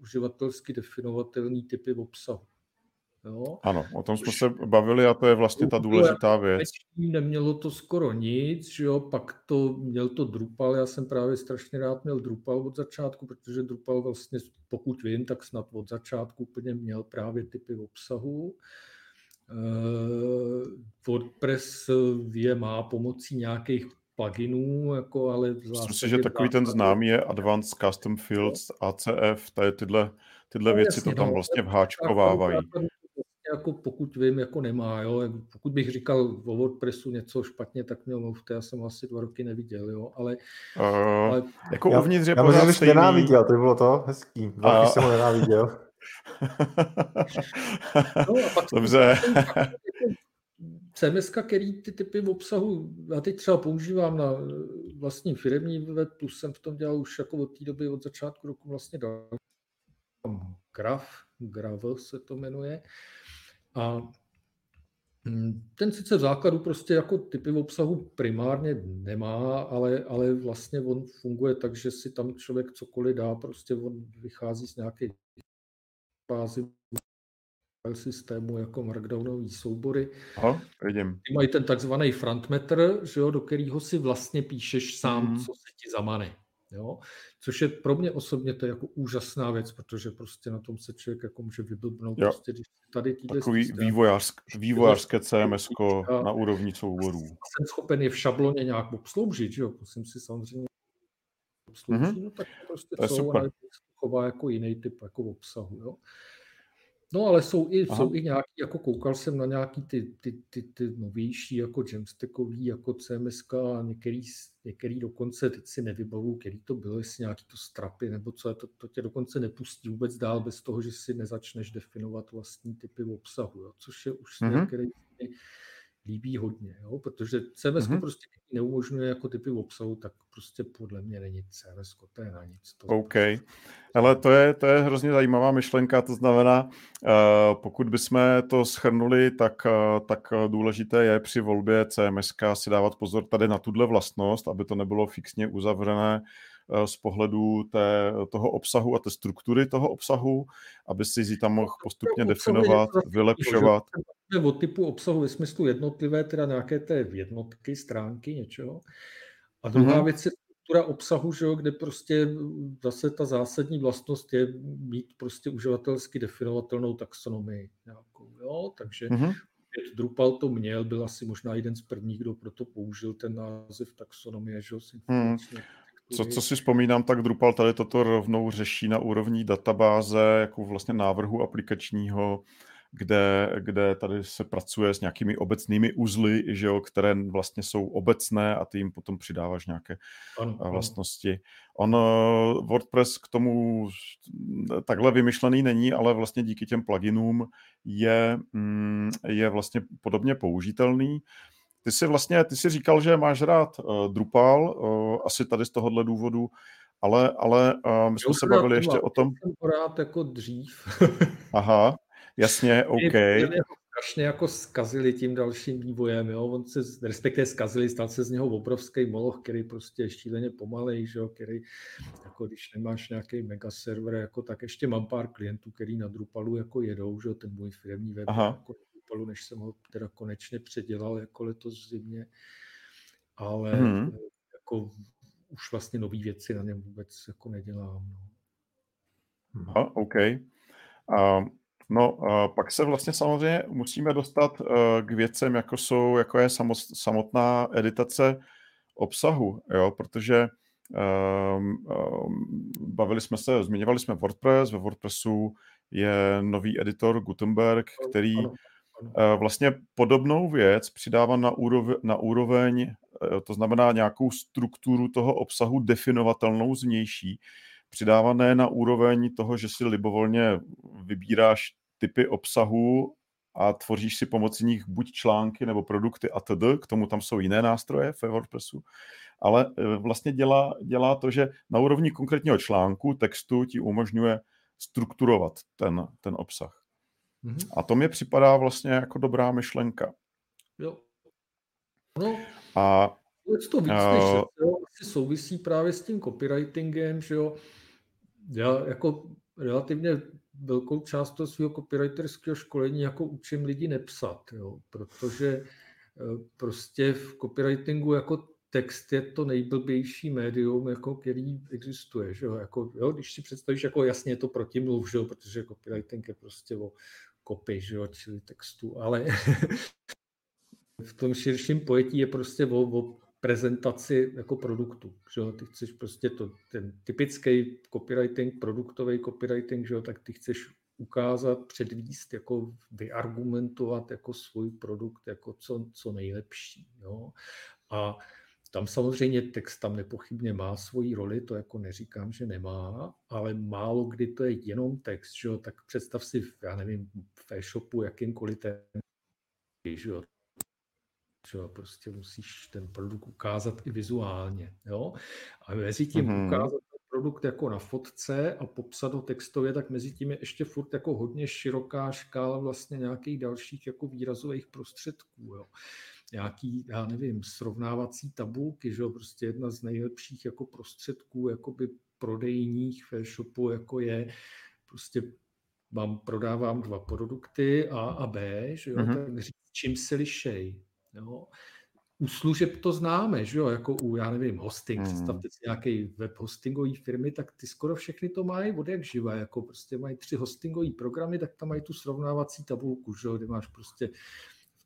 uživatelsky definovatelný typy obsahu. Jo? Ano, o tom jsme se bavili a to je vlastně ta důležitá věc. Nemělo to skoro nic, že jo? pak to měl to Drupal, já jsem právě strašně rád měl Drupal od začátku, protože Drupal vlastně, pokud vím, tak snad od začátku úplně měl právě typy obsahu. Uh, WordPress je má pomocí nějakých pluginů, jako, ale Myslím si, že takový ten známý je Advanced Custom Fields, ACF, tady tyhle, tyhle no, věci jasně, to tam no, vlastně vháčkovávají jako pokud vím, jako nemá. Jo. Pokud bych říkal o WordPressu něco špatně, tak měl mluvte, já jsem asi dva roky neviděl. Jo. Ale, uh, ale jako já, uvnitř je já pořád stejný. nenáviděl, to by bylo to hezký. Dva roky jsem ho nenáviděl. no, a pak Dobře. CMS, který ty typy v obsahu, já teď třeba používám na vlastní firmní web, plus jsem v tom dělal už jako od té doby, od začátku roku vlastně dal. Graf, Gravel se to jmenuje. A Hm, ten sice v základu prostě jako typy obsahu primárně nemá, ale, ale vlastně on funguje tak, že si tam člověk cokoliv dá, prostě on vychází z nějaké bázy systému jako markdownový soubory. Aha, vidím. Ty mají ten takzvaný frontmeter, že jo, do kterého si vlastně píšeš sám, mm. co se ti zamane. Jo? Což je pro mě osobně to jako úžasná věc, protože prostě na tom se člověk jako může vyblbnout. Prostě, když tady Takový vývojářsk, vývojářské CMS na úrovni souborů. Jsem schopen je v šabloně nějak obsloužit, že jo? musím si samozřejmě obsloužit, mm-hmm. no tak prostě to je jsou, super. ale chová jako jiný typ jako obsahu. Jo? No ale jsou i, jsou i nějaký, jako koukal jsem na nějaký ty, ty, ty, ty novější, jako Jamstackový, jako CMSK a některý, některý dokonce, teď si nevybavu, který to bylo, jestli nějaký to strapy, nebo co to, to tě dokonce nepustí vůbec dál bez toho, že si nezačneš definovat vlastní typy obsahu, jo, což je už mm-hmm. který líbí hodně, jo? protože CMS mm-hmm. prostě neumožňuje jako typy obsahu, tak prostě podle mě není CMS, to je na nic. To OK. Ale to je, to je hrozně zajímavá myšlenka, to znamená, uh, pokud bychom to schrnuli, tak, uh, tak důležité je při volbě CMS si dávat pozor tady na tuhle vlastnost, aby to nebylo fixně uzavřené Eh, z pohledu té, toho obsahu a té struktury toho obsahu, aby si ji tam mohl postupně definovat, vylepšovat. O typu obsahu ve smyslu jednotlivé, teda nějaké té jednotky, stránky něčeho. A druhá mm-hmm. věc je struktura obsahu, že jo, kde prostě zase ta zásadní vlastnost je mít prostě uživatelsky definovatelnou taxonomii nějakou, jo, takže mm-hmm. Drupal to měl, byl asi možná jeden z prvních, kdo proto použil ten název taxonomie, že jo, hmm. Co, co si vzpomínám, tak Drupal tady toto rovnou řeší na úrovni databáze, jako vlastně návrhu aplikačního, kde, kde tady se pracuje s nějakými obecnými uzly, že jo, které vlastně jsou obecné a ty jim potom přidáváš nějaké ano, vlastnosti. On eh, WordPress k tomu takhle vymyšlený není, ale vlastně díky těm pluginům je, mm, je vlastně podobně použitelný. Ty jsi vlastně, ty jsi říkal, že máš rád uh, Drupal, uh, asi tady z tohohle důvodu, ale, ale uh, my jsme se bavili ještě o tom... Jsem rád jako dřív. Aha, jasně, OK. strašně jako skazili tím dalším vývojem, jo? On se, respektive skazili, stal se z něho obrovský moloch, který prostě je šíleně pomalej, že jo? který, jako když nemáš nějaký mega server, jako, tak ještě mám pár klientů, který na Drupalu jako jedou, že jo? ten můj firmní web Aha. jako Opelu, než jsem ho teda konečně předělal jako letos v zimě. Ale hmm. jako už vlastně nové věci na něm vůbec jako nedělám. No. Aha, OK. Uh, no, uh, pak se vlastně samozřejmě musíme dostat uh, k věcem, jako jsou, jako je samotná editace obsahu, jo, protože um, um, bavili jsme se, zmiňovali jsme WordPress, ve WordPressu je nový editor Gutenberg, který ano vlastně podobnou věc přidává na úroveň, na úroveň, eh, to znamená nějakou strukturu toho obsahu definovatelnou zvnější, přidává ne na úroveň toho, že si libovolně vybíráš typy obsahu a tvoříš si pomocí nich buď články nebo produkty a td. K tomu tam jsou jiné nástroje ve WordPressu. Ale eh, vlastně dělá, dělá to, že na úrovni konkrétního článku, textu ti umožňuje strukturovat ten, ten obsah. Mm-hmm. A to mi připadá vlastně jako dobrá myšlenka. Jo. No, a to víc uh, než jo, asi souvisí právě s tím copywritingem, že jo. Já jako relativně velkou část toho svého copywriterského školení jako učím lidi nepsat, jo, protože eh, prostě v copywritingu jako text je to nejblbější médium, jako který existuje. Že jo? Jako, jo, když si představíš, jako jasně je to protimluv, že jo? protože copywriting je prostě o kopy, že jo, čili textu, ale v tom širším pojetí je prostě o, o prezentaci jako produktu. Že jo? Ty chceš prostě to, ten typický copywriting, produktový copywriting, že jo? tak ty chceš ukázat, předvíst, jako vyargumentovat jako svůj produkt jako co, co nejlepší. Jo? A tam samozřejmě text tam nepochybně má svoji roli, to jako neříkám, že nemá, ale málo kdy to je jenom text, že jo? tak představ si, já nevím, v e-shopu jakýmkoliv ten, že jo? Že jo, prostě musíš ten produkt ukázat i vizuálně. Jo? A mezi tím mm-hmm. ukázat ten produkt jako na fotce a popsat ho textově, tak mezi tím je ještě furt jako hodně široká škála vlastně nějakých dalších jako výrazových prostředků. Jo. Nějaký, já nevím, srovnávací tabulky, že jo, prostě jedna z nejlepších jako prostředků jakoby prodejních v e-shopu, jako je prostě mám, prodávám dva produkty A a B, že jo, mm-hmm. tak říct, čím se lišej. Jo u služeb to známe, že jo, jako u, já nevím, hosting, hmm. představte si nějaký web hostingový firmy, tak ty skoro všechny to mají od jak živé, jako prostě mají tři hostingové programy, tak tam mají tu srovnávací tabulku, že jo, kde máš prostě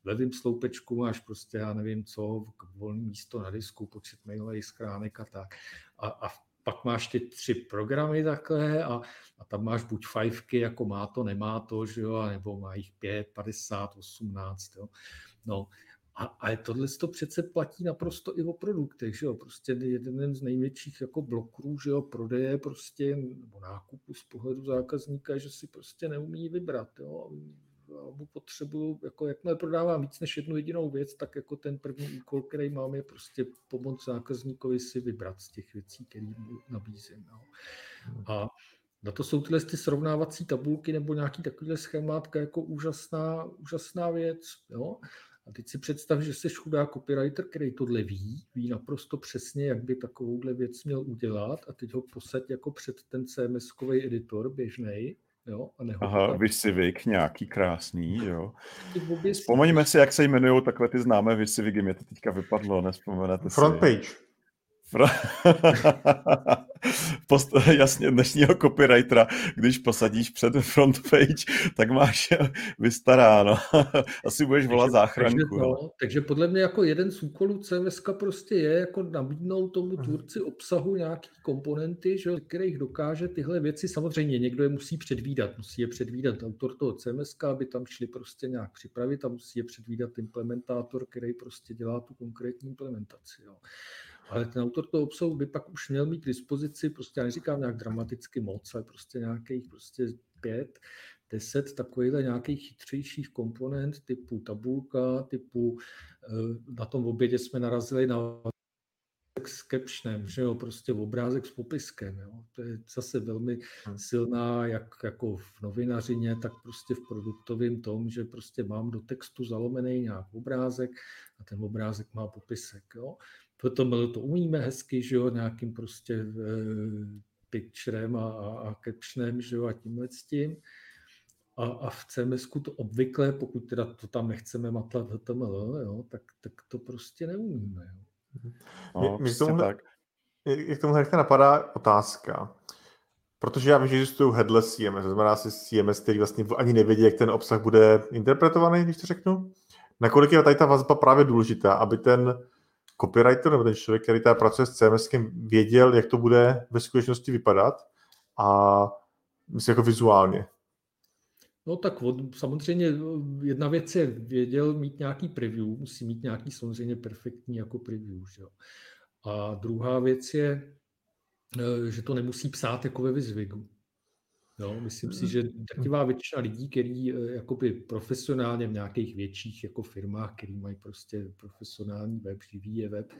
levém sloupečku máš prostě, já nevím co, volné místo na disku, počet mailových schránek a tak. A, a pak máš ty tři programy takhle a, a tam máš buď fajfky, jako má to, nemá to, že jo, nebo má jich pět, 50, 18, jo. No, a, ale tohle to přece platí naprosto i o produktech, že jo? Prostě jeden z největších jako bloků, že jo, prodeje prostě, nebo nákupu z pohledu zákazníka, že si prostě neumí vybrat, jo? A mu potřebuju, jako jakmile prodávám víc než jednu jedinou věc, tak jako ten první úkol, který mám, je prostě pomoct zákazníkovi si vybrat z těch věcí, které mu nabízím. Jo? A na to jsou tyhle ty srovnávací tabulky nebo nějaký takovýhle schémátka jako úžasná, úžasná věc. Jo? A teď si představ, že jsi chudá copywriter, který tohle ví, ví naprosto přesně, jak by takovouhle věc měl udělat a teď ho posaď jako před ten CMS-kový editor běžný, Jo, a Aha, Visivik, nějaký krásný, jo. Vzpomeňme si, jak se jmenují takhle ty známé Visiviky, mě to teďka vypadlo, nespomenete Front si. Page. Post, jasně, dnešního copywritera, když posadíš před front page, tak máš vystaráno. Asi budeš volat záchranku. Takže, no, takže podle mě jako jeden z úkolů CMS prostě je jako nabídnout tomu mhm. tvůrci obsahu nějaký komponenty, že, kterých dokáže tyhle věci. Samozřejmě někdo je musí předvídat, musí je předvídat autor toho CMS, aby tam šli prostě nějak připravit a musí je předvídat implementátor, který prostě dělá tu konkrétní implementaci. Jo. Ale ten autor toho obsahu by pak už měl mít k dispozici, prostě já neříkám nějak dramaticky moc, ale prostě nějakých prostě pět, deset takovýchhle nějakých chytřejších komponent typu tabulka, typu eh, na tom obědě jsme narazili na s captionem, že jo, prostě obrázek s popiskem, jo. To je zase velmi hmm. silná, jak jako v novinařině, tak prostě v produktovém tom, že prostě mám do textu zalomený nějak obrázek a ten obrázek má popisek, jo. Potom to umíme hezky, že jo, nějakým prostě e, picturem a, a, a captionem, že jo, a tímhle s tím. A, a v CMS to obvykle, pokud teda to tam nechceme matlat HTML, jo, tak, tak to prostě neumíme. Jo. No, mě, mě tomu, tak. Jak tomu hned napadá otázka. Protože já vím, že existují headless CMS, to znamená si CMS, který vlastně ani nevědí, jak ten obsah bude interpretovaný, když to řeknu. Nakolik je tady ta vazba právě důležitá, aby ten copywriter nebo ten člověk, který tady pracuje s CMS, věděl, jak to bude ve skutečnosti vypadat a myslím jako vizuálně. No tak od, samozřejmě jedna věc je věděl mít nějaký preview, musí mít nějaký samozřejmě perfektní jako preview. Že jo. A druhá věc je, eh, že to nemusí psát jako ve Vizvigu. No, myslím si, že taková většina lidí, kteří eh, jakoby profesionálně v nějakých větších jako firmách, který mají prostě profesionální web, živý je web,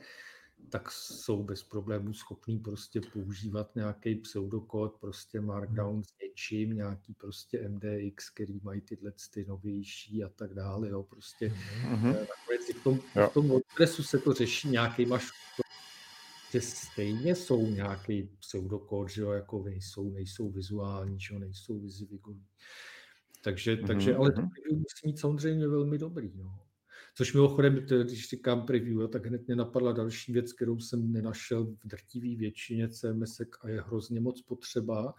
tak jsou bez problémů schopní prostě používat nějaký pseudokód, prostě markdown s něčím, nějaký prostě MDX, který mají tyhle ty novější a tak dále, jo, prostě mm-hmm. v tom, v tom WordPressu se to řeší nějakýma že stejně jsou nějaký pseudokód, že jo, jako nejsou, nejsou vizuální, že jo, nejsou vizivigový. Takže, mm-hmm. takže ale to mhm. musí mít samozřejmě velmi dobrý, no. Což mimochodem, když říkám preview, tak hned mě napadla další věc, kterou jsem nenašel v drtivé většině CMS a je hrozně moc potřeba.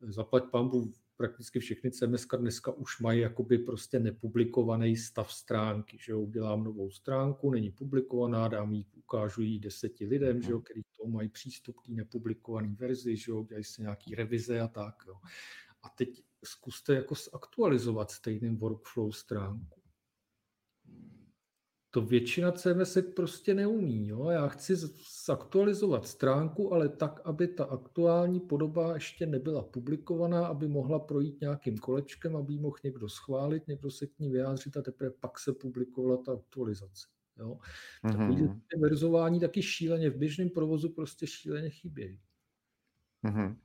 Zaplať pambu, prakticky všechny CMS dneska už mají jakoby prostě nepublikovaný stav stránky, že jo, udělám novou stránku, není publikovaná, dám ji, ukážu ji deseti lidem, že jo, který to mají přístup k té nepublikované verzi, že jo, dělají se nějaký revize a tak, jo. A teď zkuste jako zaktualizovat stejným workflow stránku to většina CMS prostě neumí. Jo? Já chci zaktualizovat stránku, ale tak, aby ta aktuální podoba ještě nebyla publikovaná, aby mohla projít nějakým kolečkem, aby ji mohl někdo schválit, někdo se k ní vyjádřit a teprve pak se publikovala ta aktualizace. Jo? Mm-hmm. Takové verzování taky šíleně v běžném provozu prostě šíleně chybějí. Mm-hmm.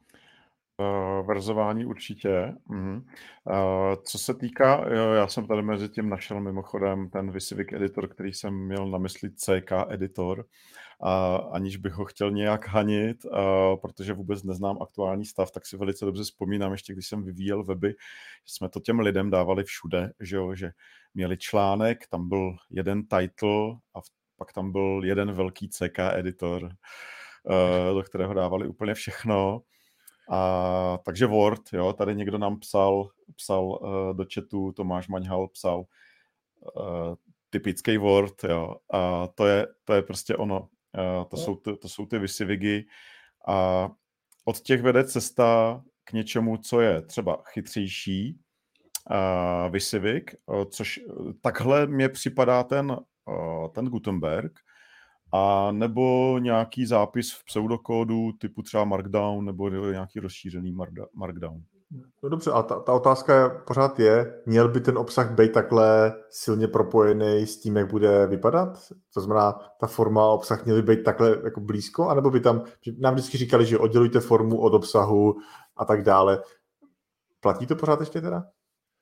Uh, verzování určitě. Uh-huh. Uh, co se týká, jo, já jsem tady mezi tím našel mimochodem ten Visivik editor, který jsem měl na mysli CK editor, a aniž bych ho chtěl nějak hanit, uh, protože vůbec neznám aktuální stav, tak si velice dobře vzpomínám, ještě když jsem vyvíjel weby, že jsme to těm lidem dávali všude, že, jo, že měli článek, tam byl jeden title a pak tam byl jeden velký CK editor, uh, do kterého dávali úplně všechno a, takže Word, jo, tady někdo nám psal, psal uh, do chatu, Tomáš Maňhal psal uh, typický Word, jo, a to je, to je prostě ono. Uh, to, no. jsou ty, to jsou ty vysivigy a od těch vede cesta k něčemu, co je třeba chytřejší, uh, Visivik, uh, což takhle mě připadá ten, uh, ten Gutenberg, a nebo nějaký zápis v pseudokódu typu třeba Markdown nebo nějaký rozšířený Markdown. No dobře, a ta, ta otázka pořád je, měl by ten obsah být takhle silně propojený s tím, jak bude vypadat? To znamená, ta forma a obsah měly být takhle jako blízko? anebo by tam, nám vždycky říkali, že oddělujte formu od obsahu a tak dále. Platí to pořád ještě teda?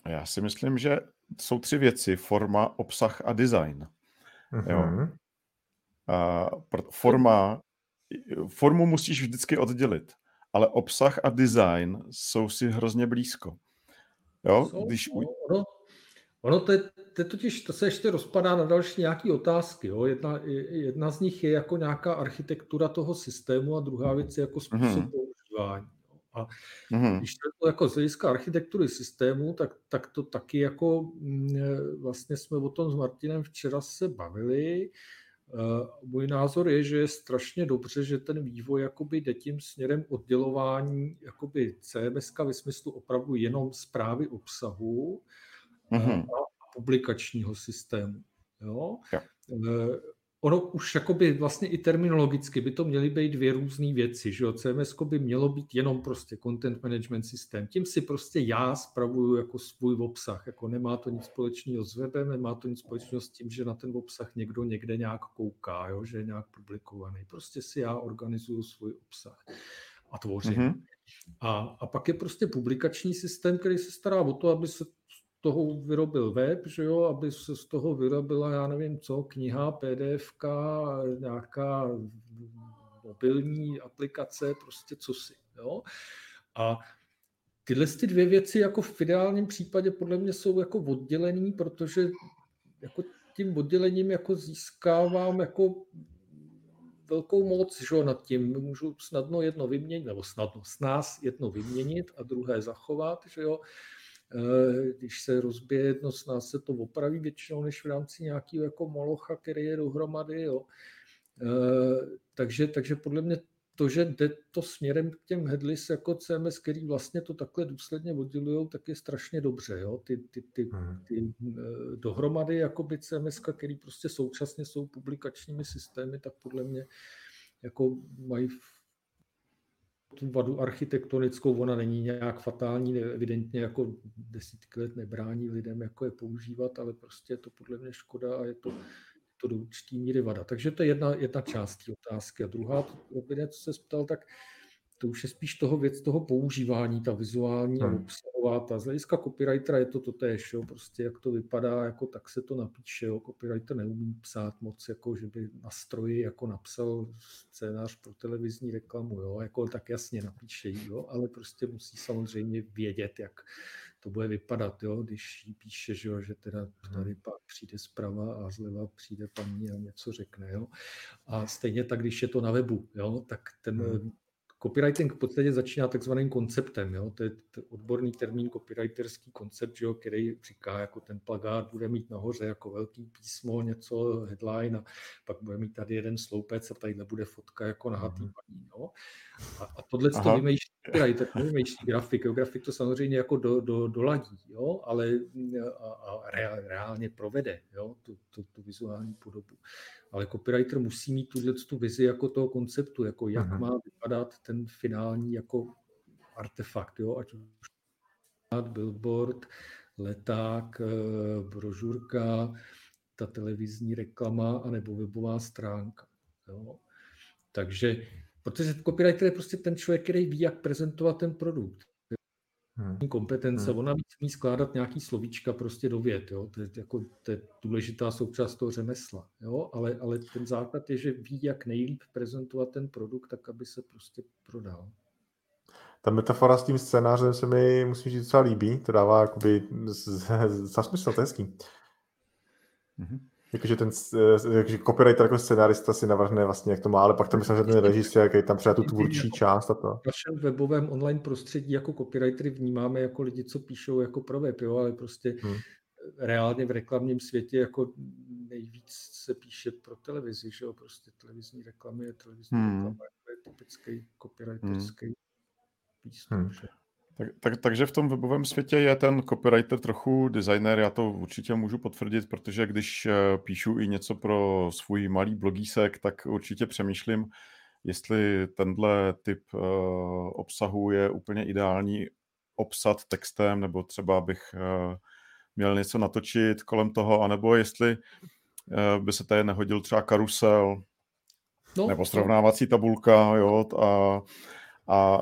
Já si myslím, že jsou tři věci. Forma, obsah a design. Mm-hmm. Jo. Mhm. Uh, forma, formu musíš vždycky oddělit, ale obsah a design jsou si hrozně blízko. Jo? Jsou, Když... No, ono, ono to, je, to, je totiž, to se ještě rozpadá na další nějaké otázky. Jo? Jedna, jedna z nich je jako nějaká architektura toho systému a druhá věc je jako způsob mm-hmm. používání. A mm-hmm. když to jako z hlediska architektury systému, tak, tak to taky jako mm, vlastně jsme o tom s Martinem včera se bavili. Eh, můj názor je, že je strašně dobře, že ten vývoj jakoby jde tím směrem oddělování jakoby CMS ve smyslu opravdu jenom zprávy obsahu mm-hmm. a publikačního systému. Jo? Ja. Ono už jakoby vlastně i terminologicky by to měly být dvě různé věci, že jo? CMS by mělo být jenom prostě content management systém. Tím si prostě já spravuju jako svůj obsah, jako nemá to nic společného s webem, nemá to nic společného s tím, že na ten obsah někdo někde nějak kouká, jo? že je nějak publikovaný. Prostě si já organizuju svůj obsah a tvořím. Mm-hmm. A, a pak je prostě publikační systém, který se stará o to, aby se toho vyrobil web, že jo, aby se z toho vyrobila, já nevím co, kniha, pdf, nějaká mobilní aplikace, prostě co si. Jo. A tyhle ty dvě věci jako v ideálním případě podle mě jsou jako oddělený, protože jako tím oddělením jako získávám jako velkou moc že nad tím. Můžu snadno jedno vyměnit, nebo snadno s nás jedno vyměnit a druhé zachovat, že jo. Když se rozbije jedno z nás, se to opraví většinou než v rámci nějakého jako molocha, který je dohromady. Jo. Eh, takže, takže podle mě to, že jde to směrem k těm headless jako CMS, který vlastně to takhle důsledně oddělují, tak je strašně dobře. Jo? Ty, ty, ty, hmm. ty eh, dohromady jakoby CMS, který prostě současně jsou publikačními systémy, tak podle mě jako mají tu vadu architektonickou, ona není nějak fatální, evidentně jako desítky let nebrání lidem, jako je používat, ale prostě je to podle mě škoda a je to, to do určitý míry vada. Takže to je jedna, jedna část té otázky. A druhá, co se ptal, tak to už je spíš toho věc toho používání, ta vizuální hmm. a obsahová. Ta z hlediska copywritera je to totéž, jo, prostě jak to vypadá, jako tak se to napíše. Jo. Copywriter neumí psát moc, jako že by na stroji jako napsal scénář pro televizní reklamu, jo, jako tak jasně napíše, jo, ale prostě musí samozřejmě vědět, jak to bude vypadat, jo, když jí píše, že, jo, že teda hmm. tady pak přijde zprava a zleva přijde paní a něco řekne. Jo. A stejně tak, když je to na webu, jo, tak ten hmm Copywriting v podstatě začíná takzvaným konceptem. Jo? To je odborný termín copywriterský koncept, jo? který říká, jako ten plagát bude mít nahoře jako velký písmo, něco, headline a pak bude mít tady jeden sloupec a tady nebude fotka jako nahatý mhm. paní. Jo? A, a tohle to vymýšlí copywriter, vymýšlí grafik. Jo? Grafik to samozřejmě jako do, do, doladí, jo? ale a, a reálně provede jo? Tu, tu, tu vizuální podobu ale copywriter musí mít tuhle tu vizi jako toho konceptu, jako jak uh-huh. má vypadat ten finální jako artefakt, jo, ať už billboard, leták, eh, brožurka, ta televizní reklama anebo webová stránka. Jo. Takže Protože copywriter je prostě ten člověk, který ví, jak prezentovat ten produkt. Hmm. kompetence, hmm. ona umí skládat nějaký slovíčka prostě do vět, jo? To, je, jako, to je důležitá součást toho řemesla, jo? Ale, ale ten základ je, že ví, jak nejlíp prezentovat ten produkt, tak aby se prostě prodal. Ta metafora s tím scénářem se mi, musím říct, docela líbí, to dává jakoby za smysl, to je hezký. Mm-hmm. Jakože ten eh, jakože copywriter jako scenárista si navrhne vlastně, jak to má, ale pak to myslím, že ten režisér, jaký tam přijde tu tvůrčí část a to. V našem webovém online prostředí jako copywritery vnímáme jako lidi, co píšou jako pro web, jo, ale prostě hmm. reálně v reklamním světě jako nejvíc se píše pro televizi, že jo, prostě televizní reklamy je televizní hmm. reklama, to je typický copywriterský hmm. pístup, hmm. Že? Tak, tak, takže v tom webovém světě je ten copywriter trochu designer, já to určitě můžu potvrdit, protože když eh, píšu i něco pro svůj malý blogísek, tak určitě přemýšlím, jestli tenhle typ uh, obsahu je úplně ideální obsat textem, nebo třeba bych uh, měl něco natočit kolem toho, anebo jestli uh, by se tady nehodil třeba karusel, no, nebo srovnávací tabulka, jo, a, a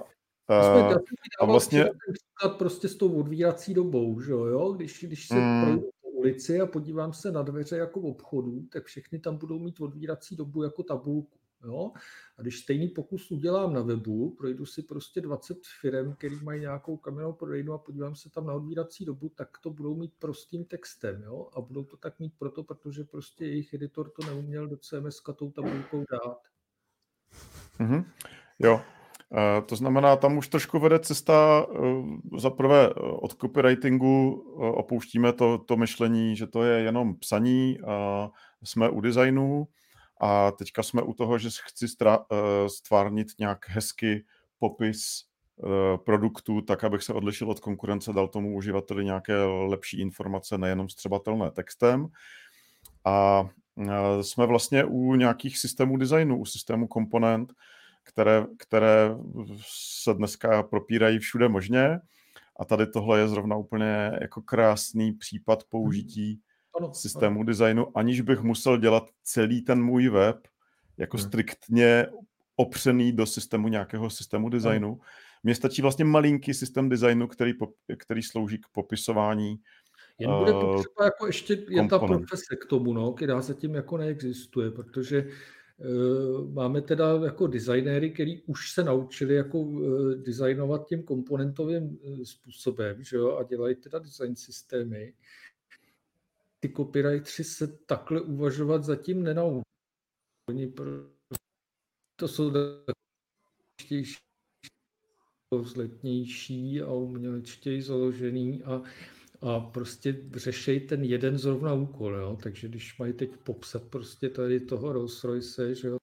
Uh, a vlastně... Příklad prostě s tou odvírací dobou, že jo? Když, když se mm. projdu po ulici a podívám se na dveře jako v obchodu, tak všechny tam budou mít odvírací dobu jako tabulku. Jo? A když stejný pokus udělám na webu, projdu si prostě 20 firm, který mají nějakou kamennou prodejnu a podívám se tam na odvírací dobu, tak to budou mít prostým textem. Jo? A budou to tak mít proto, protože prostě jejich editor to neuměl do CMS tou tabulkou dát. Mm-hmm. Jo, Eh, to znamená, tam už trošku vede cesta eh, za prvé eh, od copywritingu opouštíme to, to myšlení, že to je jenom psaní, jsme u designu a teďka jsme u toho, že chci stvárnit nějak hezky popis produktu, tak abych se odlišil od konkurence, dal tomu uživateli nějaké lepší informace, nejenom střebatelné textem. A jsme vlastně u nějakých systémů designu, u systému komponent, které, které se dneska propírají všude možně. A tady tohle je zrovna úplně jako krásný případ použití ano, systému ano. designu, aniž bych musel dělat celý ten můj web jako hmm. striktně opřený do systému nějakého systému designu. Mně stačí vlastně malinký systém designu, který, který slouží k popisování jen bude eh, potřeba jako ještě je ta profese k tomu, no, která zatím jako neexistuje, protože máme teda jako designéry, který už se naučili jako eh, designovat tím komponentovým eh, způsobem, že jo, a dělají teda design systémy. Ty copywriteri se takhle uvažovat zatím nenaučí. Oni to jsou vzletnější a umělečtěji založený a a prostě řešej ten jeden zrovna úkol, jo? takže když mají teď popsat prostě tady toho Rolls Royce, že jo,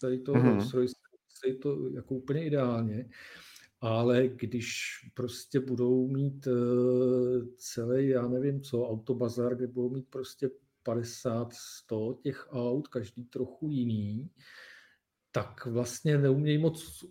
tady toho mm-hmm. Rolls Royce, je to jako úplně ideálně, ale když prostě budou mít uh, celý, já nevím co, autobazar, kde budou mít prostě 50, 100 těch aut, každý trochu jiný, tak vlastně neumějí moc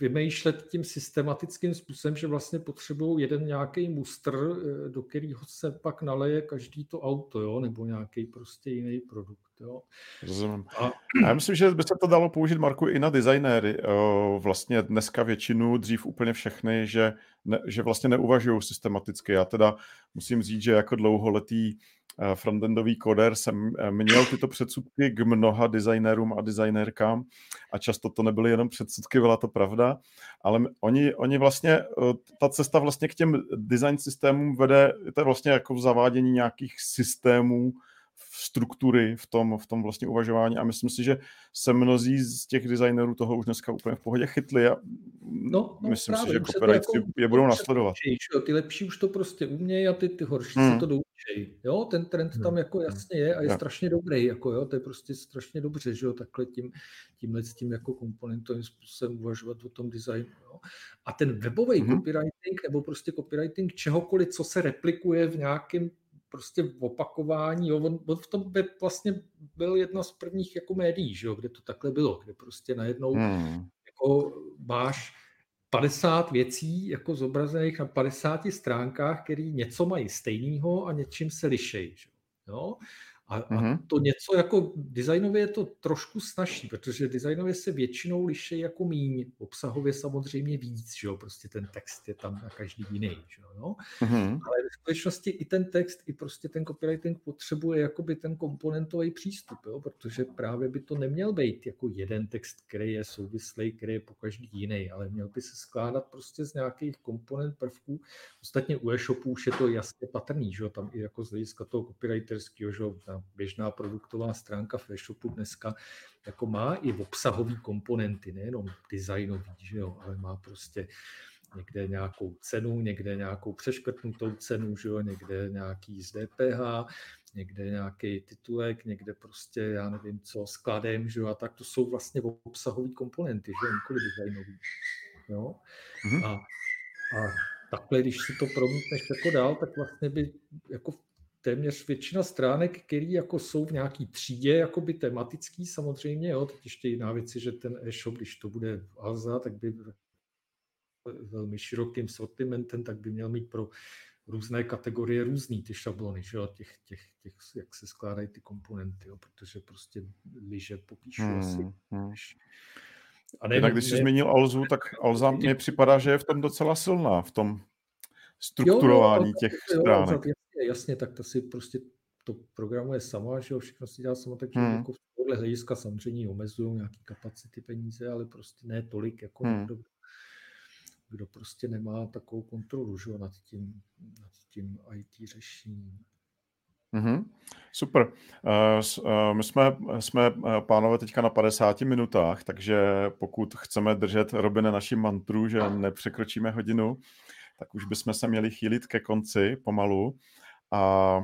vymýšlet tím systematickým způsobem, že vlastně potřebují jeden nějaký mustr, eh, do kterého se pak naleje každý to auto, jo, nebo nějaký prostě jiný produkt. Jo. Rozumím. A... Já myslím, že by se to dalo použít, Marku, i na designéry. Vlastně dneska většinu, dřív úplně všechny, že, ne, že vlastně neuvažují systematicky. Já teda musím říct, že jako dlouholetý Eh, frontendový koder jsem eh, měl tyto předsudky k mnoha designérům a designérkám a často to nebyly jenom předsudky, byla to pravda, ale oni, oni vlastně, eh, ta cesta vlastně k těm design systémům vede, to je vlastně jako zavádění nějakých systémů, struktury v tom, v tom vlastně uvažování a myslím si, že se mnozí z těch designerů toho už dneska úplně v pohodě chytli a no, no, myslím právě, si, že copywriteri jako, je budou nasledovat. ty lepší už to prostě umějí a ty, ty horší hmm. se to doučejí. Jo, ten trend tam hmm. jako jasně je a je ja. strašně dobrý, jako jo, to je prostě strašně dobře, že jo, takhle tím, tímhle s tím jako komponentovým způsobem uvažovat o tom designu. Jo. A ten webový hmm. copywriting nebo prostě copywriting čehokoliv, co se replikuje v nějakém prostě v opakování. Jo. On, on v tom vlastně byl jedna z prvních jako médií, že jo, kde to takhle bylo, kde prostě najednou hmm. jako máš 50 věcí jako zobrazených na 50 stránkách, které něco mají stejného a něčím se lišejí. Že jo. A, mm-hmm. a mhm. to něco jako designově je to trošku snažší, protože designově se většinou liší jako míň, obsahově samozřejmě víc, že jo, prostě ten text je tam na každý jiný, že jo, no. Mm-hmm. Ale v skutečnosti i ten text, i prostě ten copywriting potřebuje jakoby ten komponentový přístup, jo, protože právě by to neměl být jako jeden text, který je souvislý, který je po každý jiný, ale měl by se skládat prostě z nějakých komponent prvků. Ostatně u e-shopu už je to jasně patrný, že jo, tam i jako z hlediska toho copywriterského, že jo, běžná produktová stránka v e-shopu dneska jako má i obsahový komponenty, nejenom designový, že jo, ale má prostě někde nějakou cenu, někde nějakou přeškrtnutou cenu, že jo, někde nějaký z DPH, někde nějaký titulek, někde prostě, já nevím co, skladem, že jo, a tak to jsou vlastně obsahové komponenty, že jo, nikoli designový. Jo? Mm-hmm. A, a takhle, když si to promítneš jako dál, tak vlastně by jako téměř většina stránek, které jako jsou v nějaký třídě, jako by tematický samozřejmě, jo, teď ještě jiná věc je, že ten e-shop, když to bude Alza, tak by velmi širokým sortimentem, tak by měl mít pro různé kategorie různý ty šablony, že jo, těch, těch, těch, jak se skládají ty komponenty, jo, protože prostě liže popíšu hmm, asi. Hmm. A nevím, když jsi ne... zmínil Alzu, tak Alza mně připadá, že je v tom docela silná, v tom strukturování jo, těch jo, stránek. Jasně, jasně, tak to si prostě to programuje sama, že jo, všechno si dělá sama, takže hmm. jako v tohle hlediska samozřejmě omezují nějaké kapacity peníze, ale prostě ne tolik, jako hmm. někdo, kdo prostě nemá takovou kontrolu že jo, nad, tím, nad tím IT řešením. Mm-hmm. Super. Uh, uh, my jsme, jsme, uh, pánové, teďka na 50 minutách, takže pokud chceme držet, Robine, naši mantru, že nepřekročíme hodinu, tak už bychom se měli chýlit ke konci pomalu. A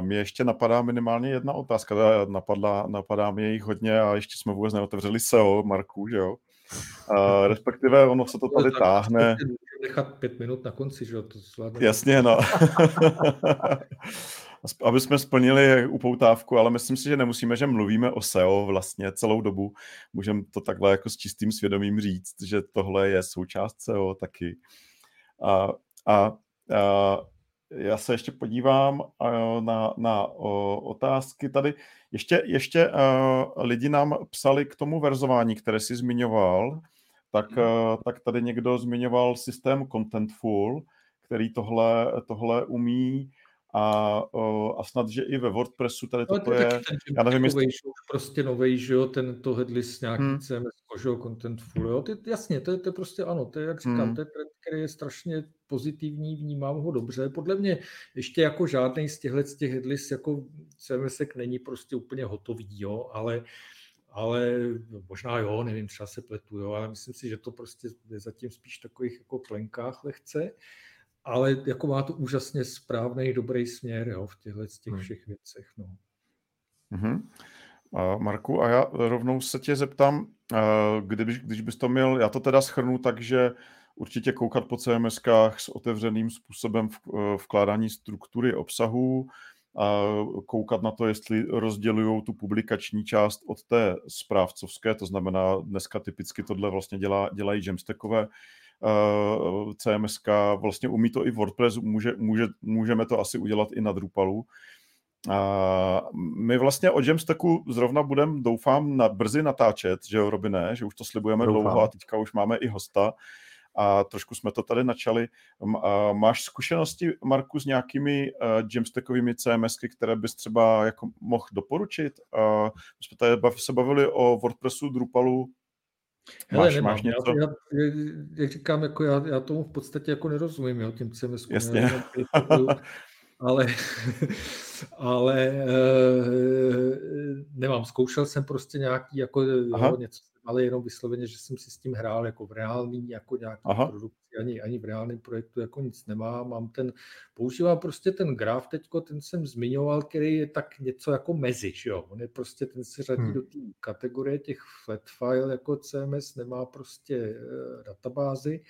mě ještě napadá minimálně jedna otázka, napadla, napadá mě jich hodně a ještě jsme vůbec neotevřeli SEO, Marku, že jo? Uh, respektive ono se to tady táhne. Nechat pět minut na konci, že jo? To Jasně, no. aby jsme splnili upoutávku, ale myslím si, že nemusíme, že mluvíme o SEO vlastně celou dobu. Můžeme to takhle jako s čistým svědomím říct, že tohle je součást SEO taky. A, a, a já se ještě podívám na, na otázky tady. Ještě, ještě uh, lidi nám psali k tomu verzování, které jsi zmiňoval, tak, uh, tak tady někdo zmiňoval systém Contentful, který tohle, tohle umí a, a snad, že i ve WordPressu tady no, toto je, já nevím, jestli... prostě novej, že jo, ten to headlist nějaký hmm. CMS, že jo, Contentful, jo, ty, jasně, to je, to je prostě ano, to je, jak říkám, hmm. to je trend, který je strašně pozitivní, vnímám ho dobře, podle mě ještě jako žádný z těchhle z těch headlist jako CMS není prostě úplně hotový, jo, ale ale možná jo, nevím, třeba se pletu, jo, ale myslím si, že to prostě je zatím spíš takových jako plenkách lehce ale jako má to úžasně správný, dobrý směr jo, v těchto těch hmm. všech věcech. No. Mm-hmm. Marku, a já rovnou se tě zeptám, když, když bys to měl, já to teda schrnu tak, že určitě koukat po CMSkách s otevřeným způsobem vkládání struktury obsahu, a koukat na to, jestli rozdělují tu publikační část od té správcovské, to znamená dneska typicky tohle vlastně dělá, dělají jamstackové uh, CMS, vlastně umí to i WordPress, může, může, můžeme to asi udělat i na Drupalu. Uh, my vlastně o Jamstacku zrovna budeme, doufám, na, brzy natáčet, že jo, Robine, že už to slibujeme doufám. dlouho a teďka už máme i hosta a trošku jsme to tady načali. Máš zkušenosti, Marku, s nějakými uh, Jamstackovými CMSky, které bys třeba jako mohl doporučit? Uh, my jsme tady se bavili o WordPressu, Drupalu, Hele, máš, nemám. máš něco? Já, já, jak říkám, jako já, já tomu v podstatě jako nerozumím, jo, tím CMS. Jasně. ale, ale e, nemám. Zkoušel jsem prostě nějaký jako jo, něco ale jenom vysloveně, že jsem si s tím hrál jako v reálný, jako nějaký Aha. produkci, ani, ani v reálném projektu jako nic nemá. Mám ten, používám prostě ten graf teďko, ten jsem zmiňoval, který je tak něco jako mezi, že jo. On je prostě, ten se řadí hmm. do té kategorie těch flat file jako CMS, nemá prostě uh, databázy,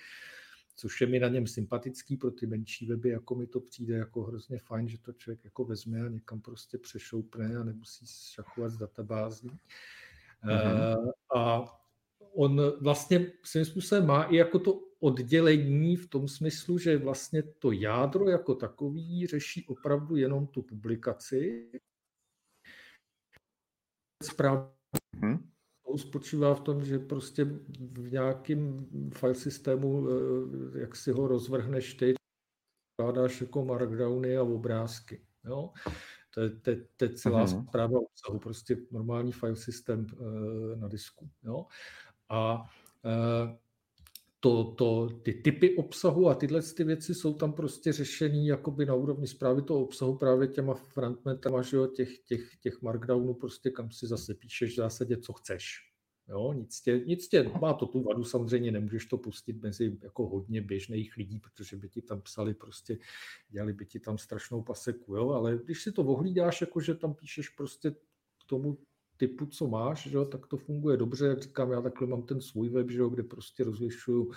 což je mi na něm sympatický pro ty menší weby, jako mi to přijde jako hrozně fajn, že to člověk jako vezme a někam prostě přešoupne a nemusí šachovat z databází. Mm-hmm. A on vlastně svým způsobem má i jako to oddělení v tom smyslu, že vlastně to jádro jako takový řeší opravdu jenom tu publikaci správně hmm spočívá v tom, že prostě v nějakém file systému, eh, jak si ho rozvrhneš ty, vkládáš jako markdowny a obrázky. Jo? To je, to, to je celá mm-hmm. zpráva obsahu, prostě normální file systém uh, na disku. Jo? A uh, to, to, ty typy obsahu a tyhle ty věci jsou tam prostě řešený jakoby na úrovni zprávy toho obsahu právě těma frontmetama, že jo, těch, těch, těch markdownů, prostě kam si zase píšeš v zásadě, co chceš. Jo, nic tě, nic tě, má to tu vadu, samozřejmě nemůžeš to pustit mezi jako hodně běžných lidí, protože by ti tam psali prostě, dělali by ti tam strašnou paseku, jo, ale když si to ohlídáš, jako že tam píšeš prostě tomu typu, co máš, že, tak to funguje dobře. Jak říkám, já takhle mám ten svůj web, že, kde prostě rozlišuju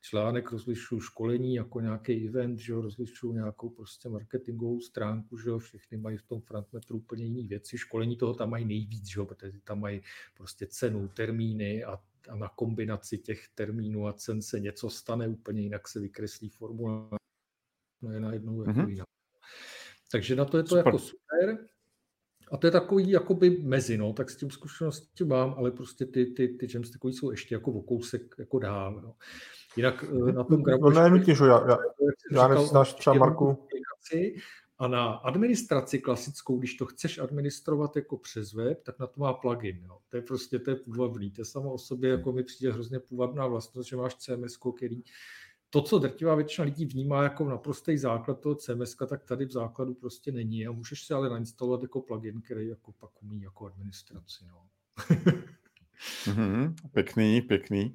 článek, rozlišuju školení jako nějaký event, že, rozlišuju nějakou prostě marketingovou stránku, že, všechny mají v tom frontmetru úplně jiné věci. Školení toho tam mají nejvíc, že, protože tam mají prostě cenu, termíny a a na kombinaci těch termínů a cen se něco stane, úplně jinak se vykreslí formula, no je najednou jako mm-hmm. jinak. Takže na to je to super. jako super. A to je takový jakoby mezi, no, tak s tím zkušenosti mám, ale prostě ty, ty, ty jamstickový jsou ještě jako o kousek jako dál. No. Jinak eh, na tom grafu... No ne, nutně, že já, já, já neznáš třeba Marku. A na administraci klasickou, když to chceš administrovat jako přes web, tak na to má plugin. Jo. To je prostě to je půvabný. To je samo o sobě, jako mi přijde hrozně půvabná vlastnost, že máš CMS, který to, co drtivá většina lidí vnímá jako naprostý základ toho CMS, tak tady v základu prostě není a můžeš si ale nainstalovat jako plugin, který jako pak umí jako administraci. No. mm-hmm, pěkný, pěkný.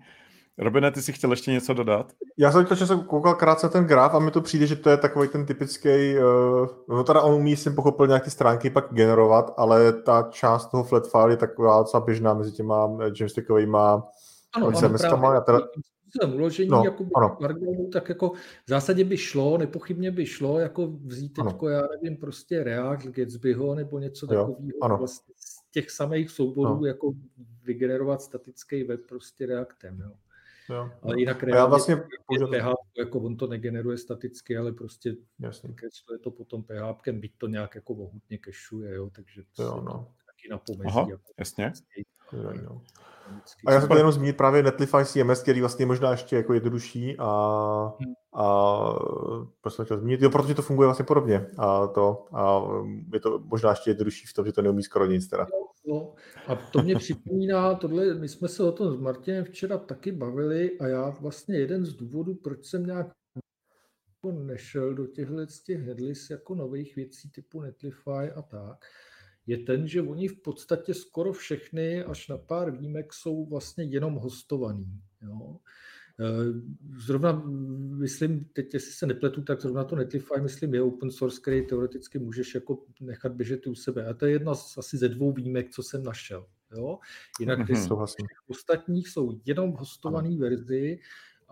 Robine, ty si chtěl ještě něco dodat? Já jsem to, že jsem koukal krátce ten graf a mi to přijde, že to je takový ten typický, uh, no teda on umí, jsem pochopil, nějaké stránky pak generovat, ale ta část toho flat file je taková docela běžná mezi těma jamstickovými ano, ano, Já teda způsobem uložení no, jako Markdownu, tak jako v zásadě by šlo, nepochybně by šlo jako vzít teďko, já nevím, prostě React, Gatsbyho nebo něco takového vlastně z těch samých souborů no. jako vygenerovat statický web prostě Reactem, jo. Jo. Ale jinak já vlastně je PHP, jako on to negeneruje staticky, ale prostě Jasně. je to potom PHP, byť to nějak jako mohutně kešuje, jo, takže to jo, no. taky na pomezí. Aha, jako jasně. Jo, jo. A já jsem chtěl jenom zmínit právě Netlify CMS, který vlastně je možná ještě jako jednodušší a, hmm. a proč jsem chtěl zmínit, jo, protože to funguje vlastně podobně a to a je to možná ještě jednodušší v tom, že to neumí skoro nic teda. No, a to mě připomíná, tohle, my jsme se o tom s Martinem včera taky bavili a já vlastně jeden z důvodů, proč jsem nějak nešel do těchto těch headlist jako nových věcí typu Netlify a tak, je ten, že oni v podstatě skoro všechny, až na pár výjimek, jsou vlastně jenom hostovaný. Jo. E, zrovna, myslím, teď jestli se nepletu, tak zrovna to Netlify, myslím, je open source, který teoreticky můžeš jako nechat běžet u sebe. A to je jedna z, asi ze dvou výjimek, co jsem našel. Jo? Jinak ty mm-hmm. ostatních jsou jenom hostované verzi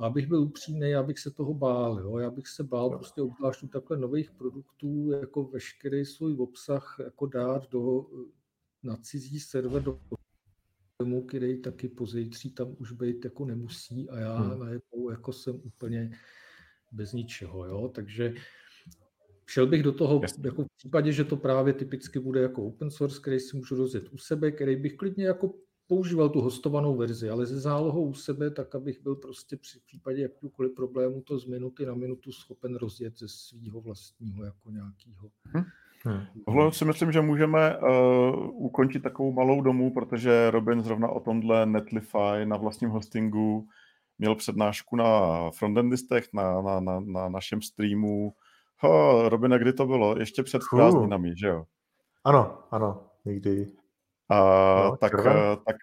a abych byl upřímný, já bych se toho bál. Jo? Já bych se bál prostě obzvlášť takhle nových produktů, jako veškerý svůj obsah jako dát do, na cizí server do tomu, který taky pozejtří tam už být jako nemusí a já hmm. najednou jako jsem úplně bez ničeho. Jo? Takže šel bych do toho Jasně. jako v případě, že to právě typicky bude jako open source, který si můžu rozjet u sebe, který bych klidně jako používal tu hostovanou verzi, ale ze zálohou u sebe, tak abych byl prostě při případě jakýkoliv problému to z minuty na minutu schopen rozjet ze svého vlastního jako nějakého. Hmm. Hmm. Tohle si myslím, že můžeme uh, ukončit takovou malou domu, protože Robin zrovna o tomhle Netlify na vlastním hostingu měl přednášku na frontendistech, na, na, na, na našem streamu. Ho, Robina, kdy to bylo? Ještě před prázdninami, že jo? Ano, ano, někdy no, tak, eh, tak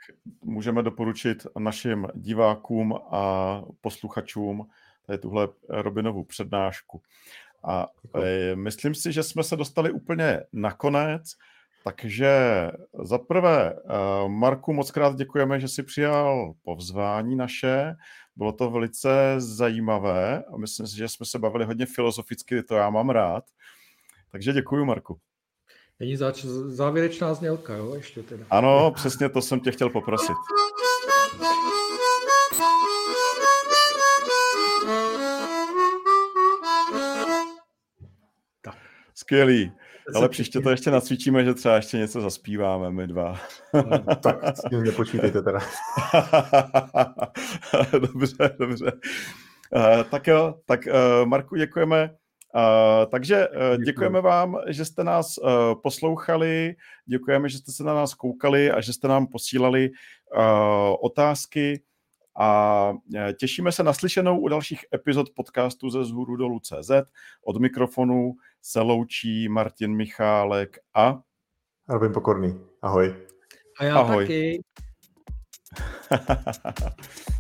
můžeme doporučit našim divákům a posluchačům tady tuhle Robinovu přednášku. A e, myslím si, že jsme se dostali úplně nakonec, takže za prvé, eh, Marku, moc krát děkujeme, že jsi přijal povzvání naše. Bylo to velice zajímavé a myslím si, že jsme se bavili hodně filozoficky, to já mám rád. Takže děkuji, Marku. Není zač, závěrečná znělka, jo, ještě teda. Ano, přesně to jsem tě chtěl poprosit. Tak. Skvělý. Ale příště to ještě nacvičíme, že třeba ještě něco zaspíváme my dva. tak s tím nepočítejte teda. dobře, dobře. Uh, tak jo, tak uh, Marku děkujeme. Uh, takže uh, děkujeme vám, že jste nás uh, poslouchali, děkujeme, že jste se na nás koukali a že jste nám posílali uh, otázky a těšíme se na slyšenou u dalších epizod podcastu ze zhůru dolů CZ. Od mikrofonu se loučí Martin Michálek a Robin Pokorný. Ahoj. A já Ahoj. taky.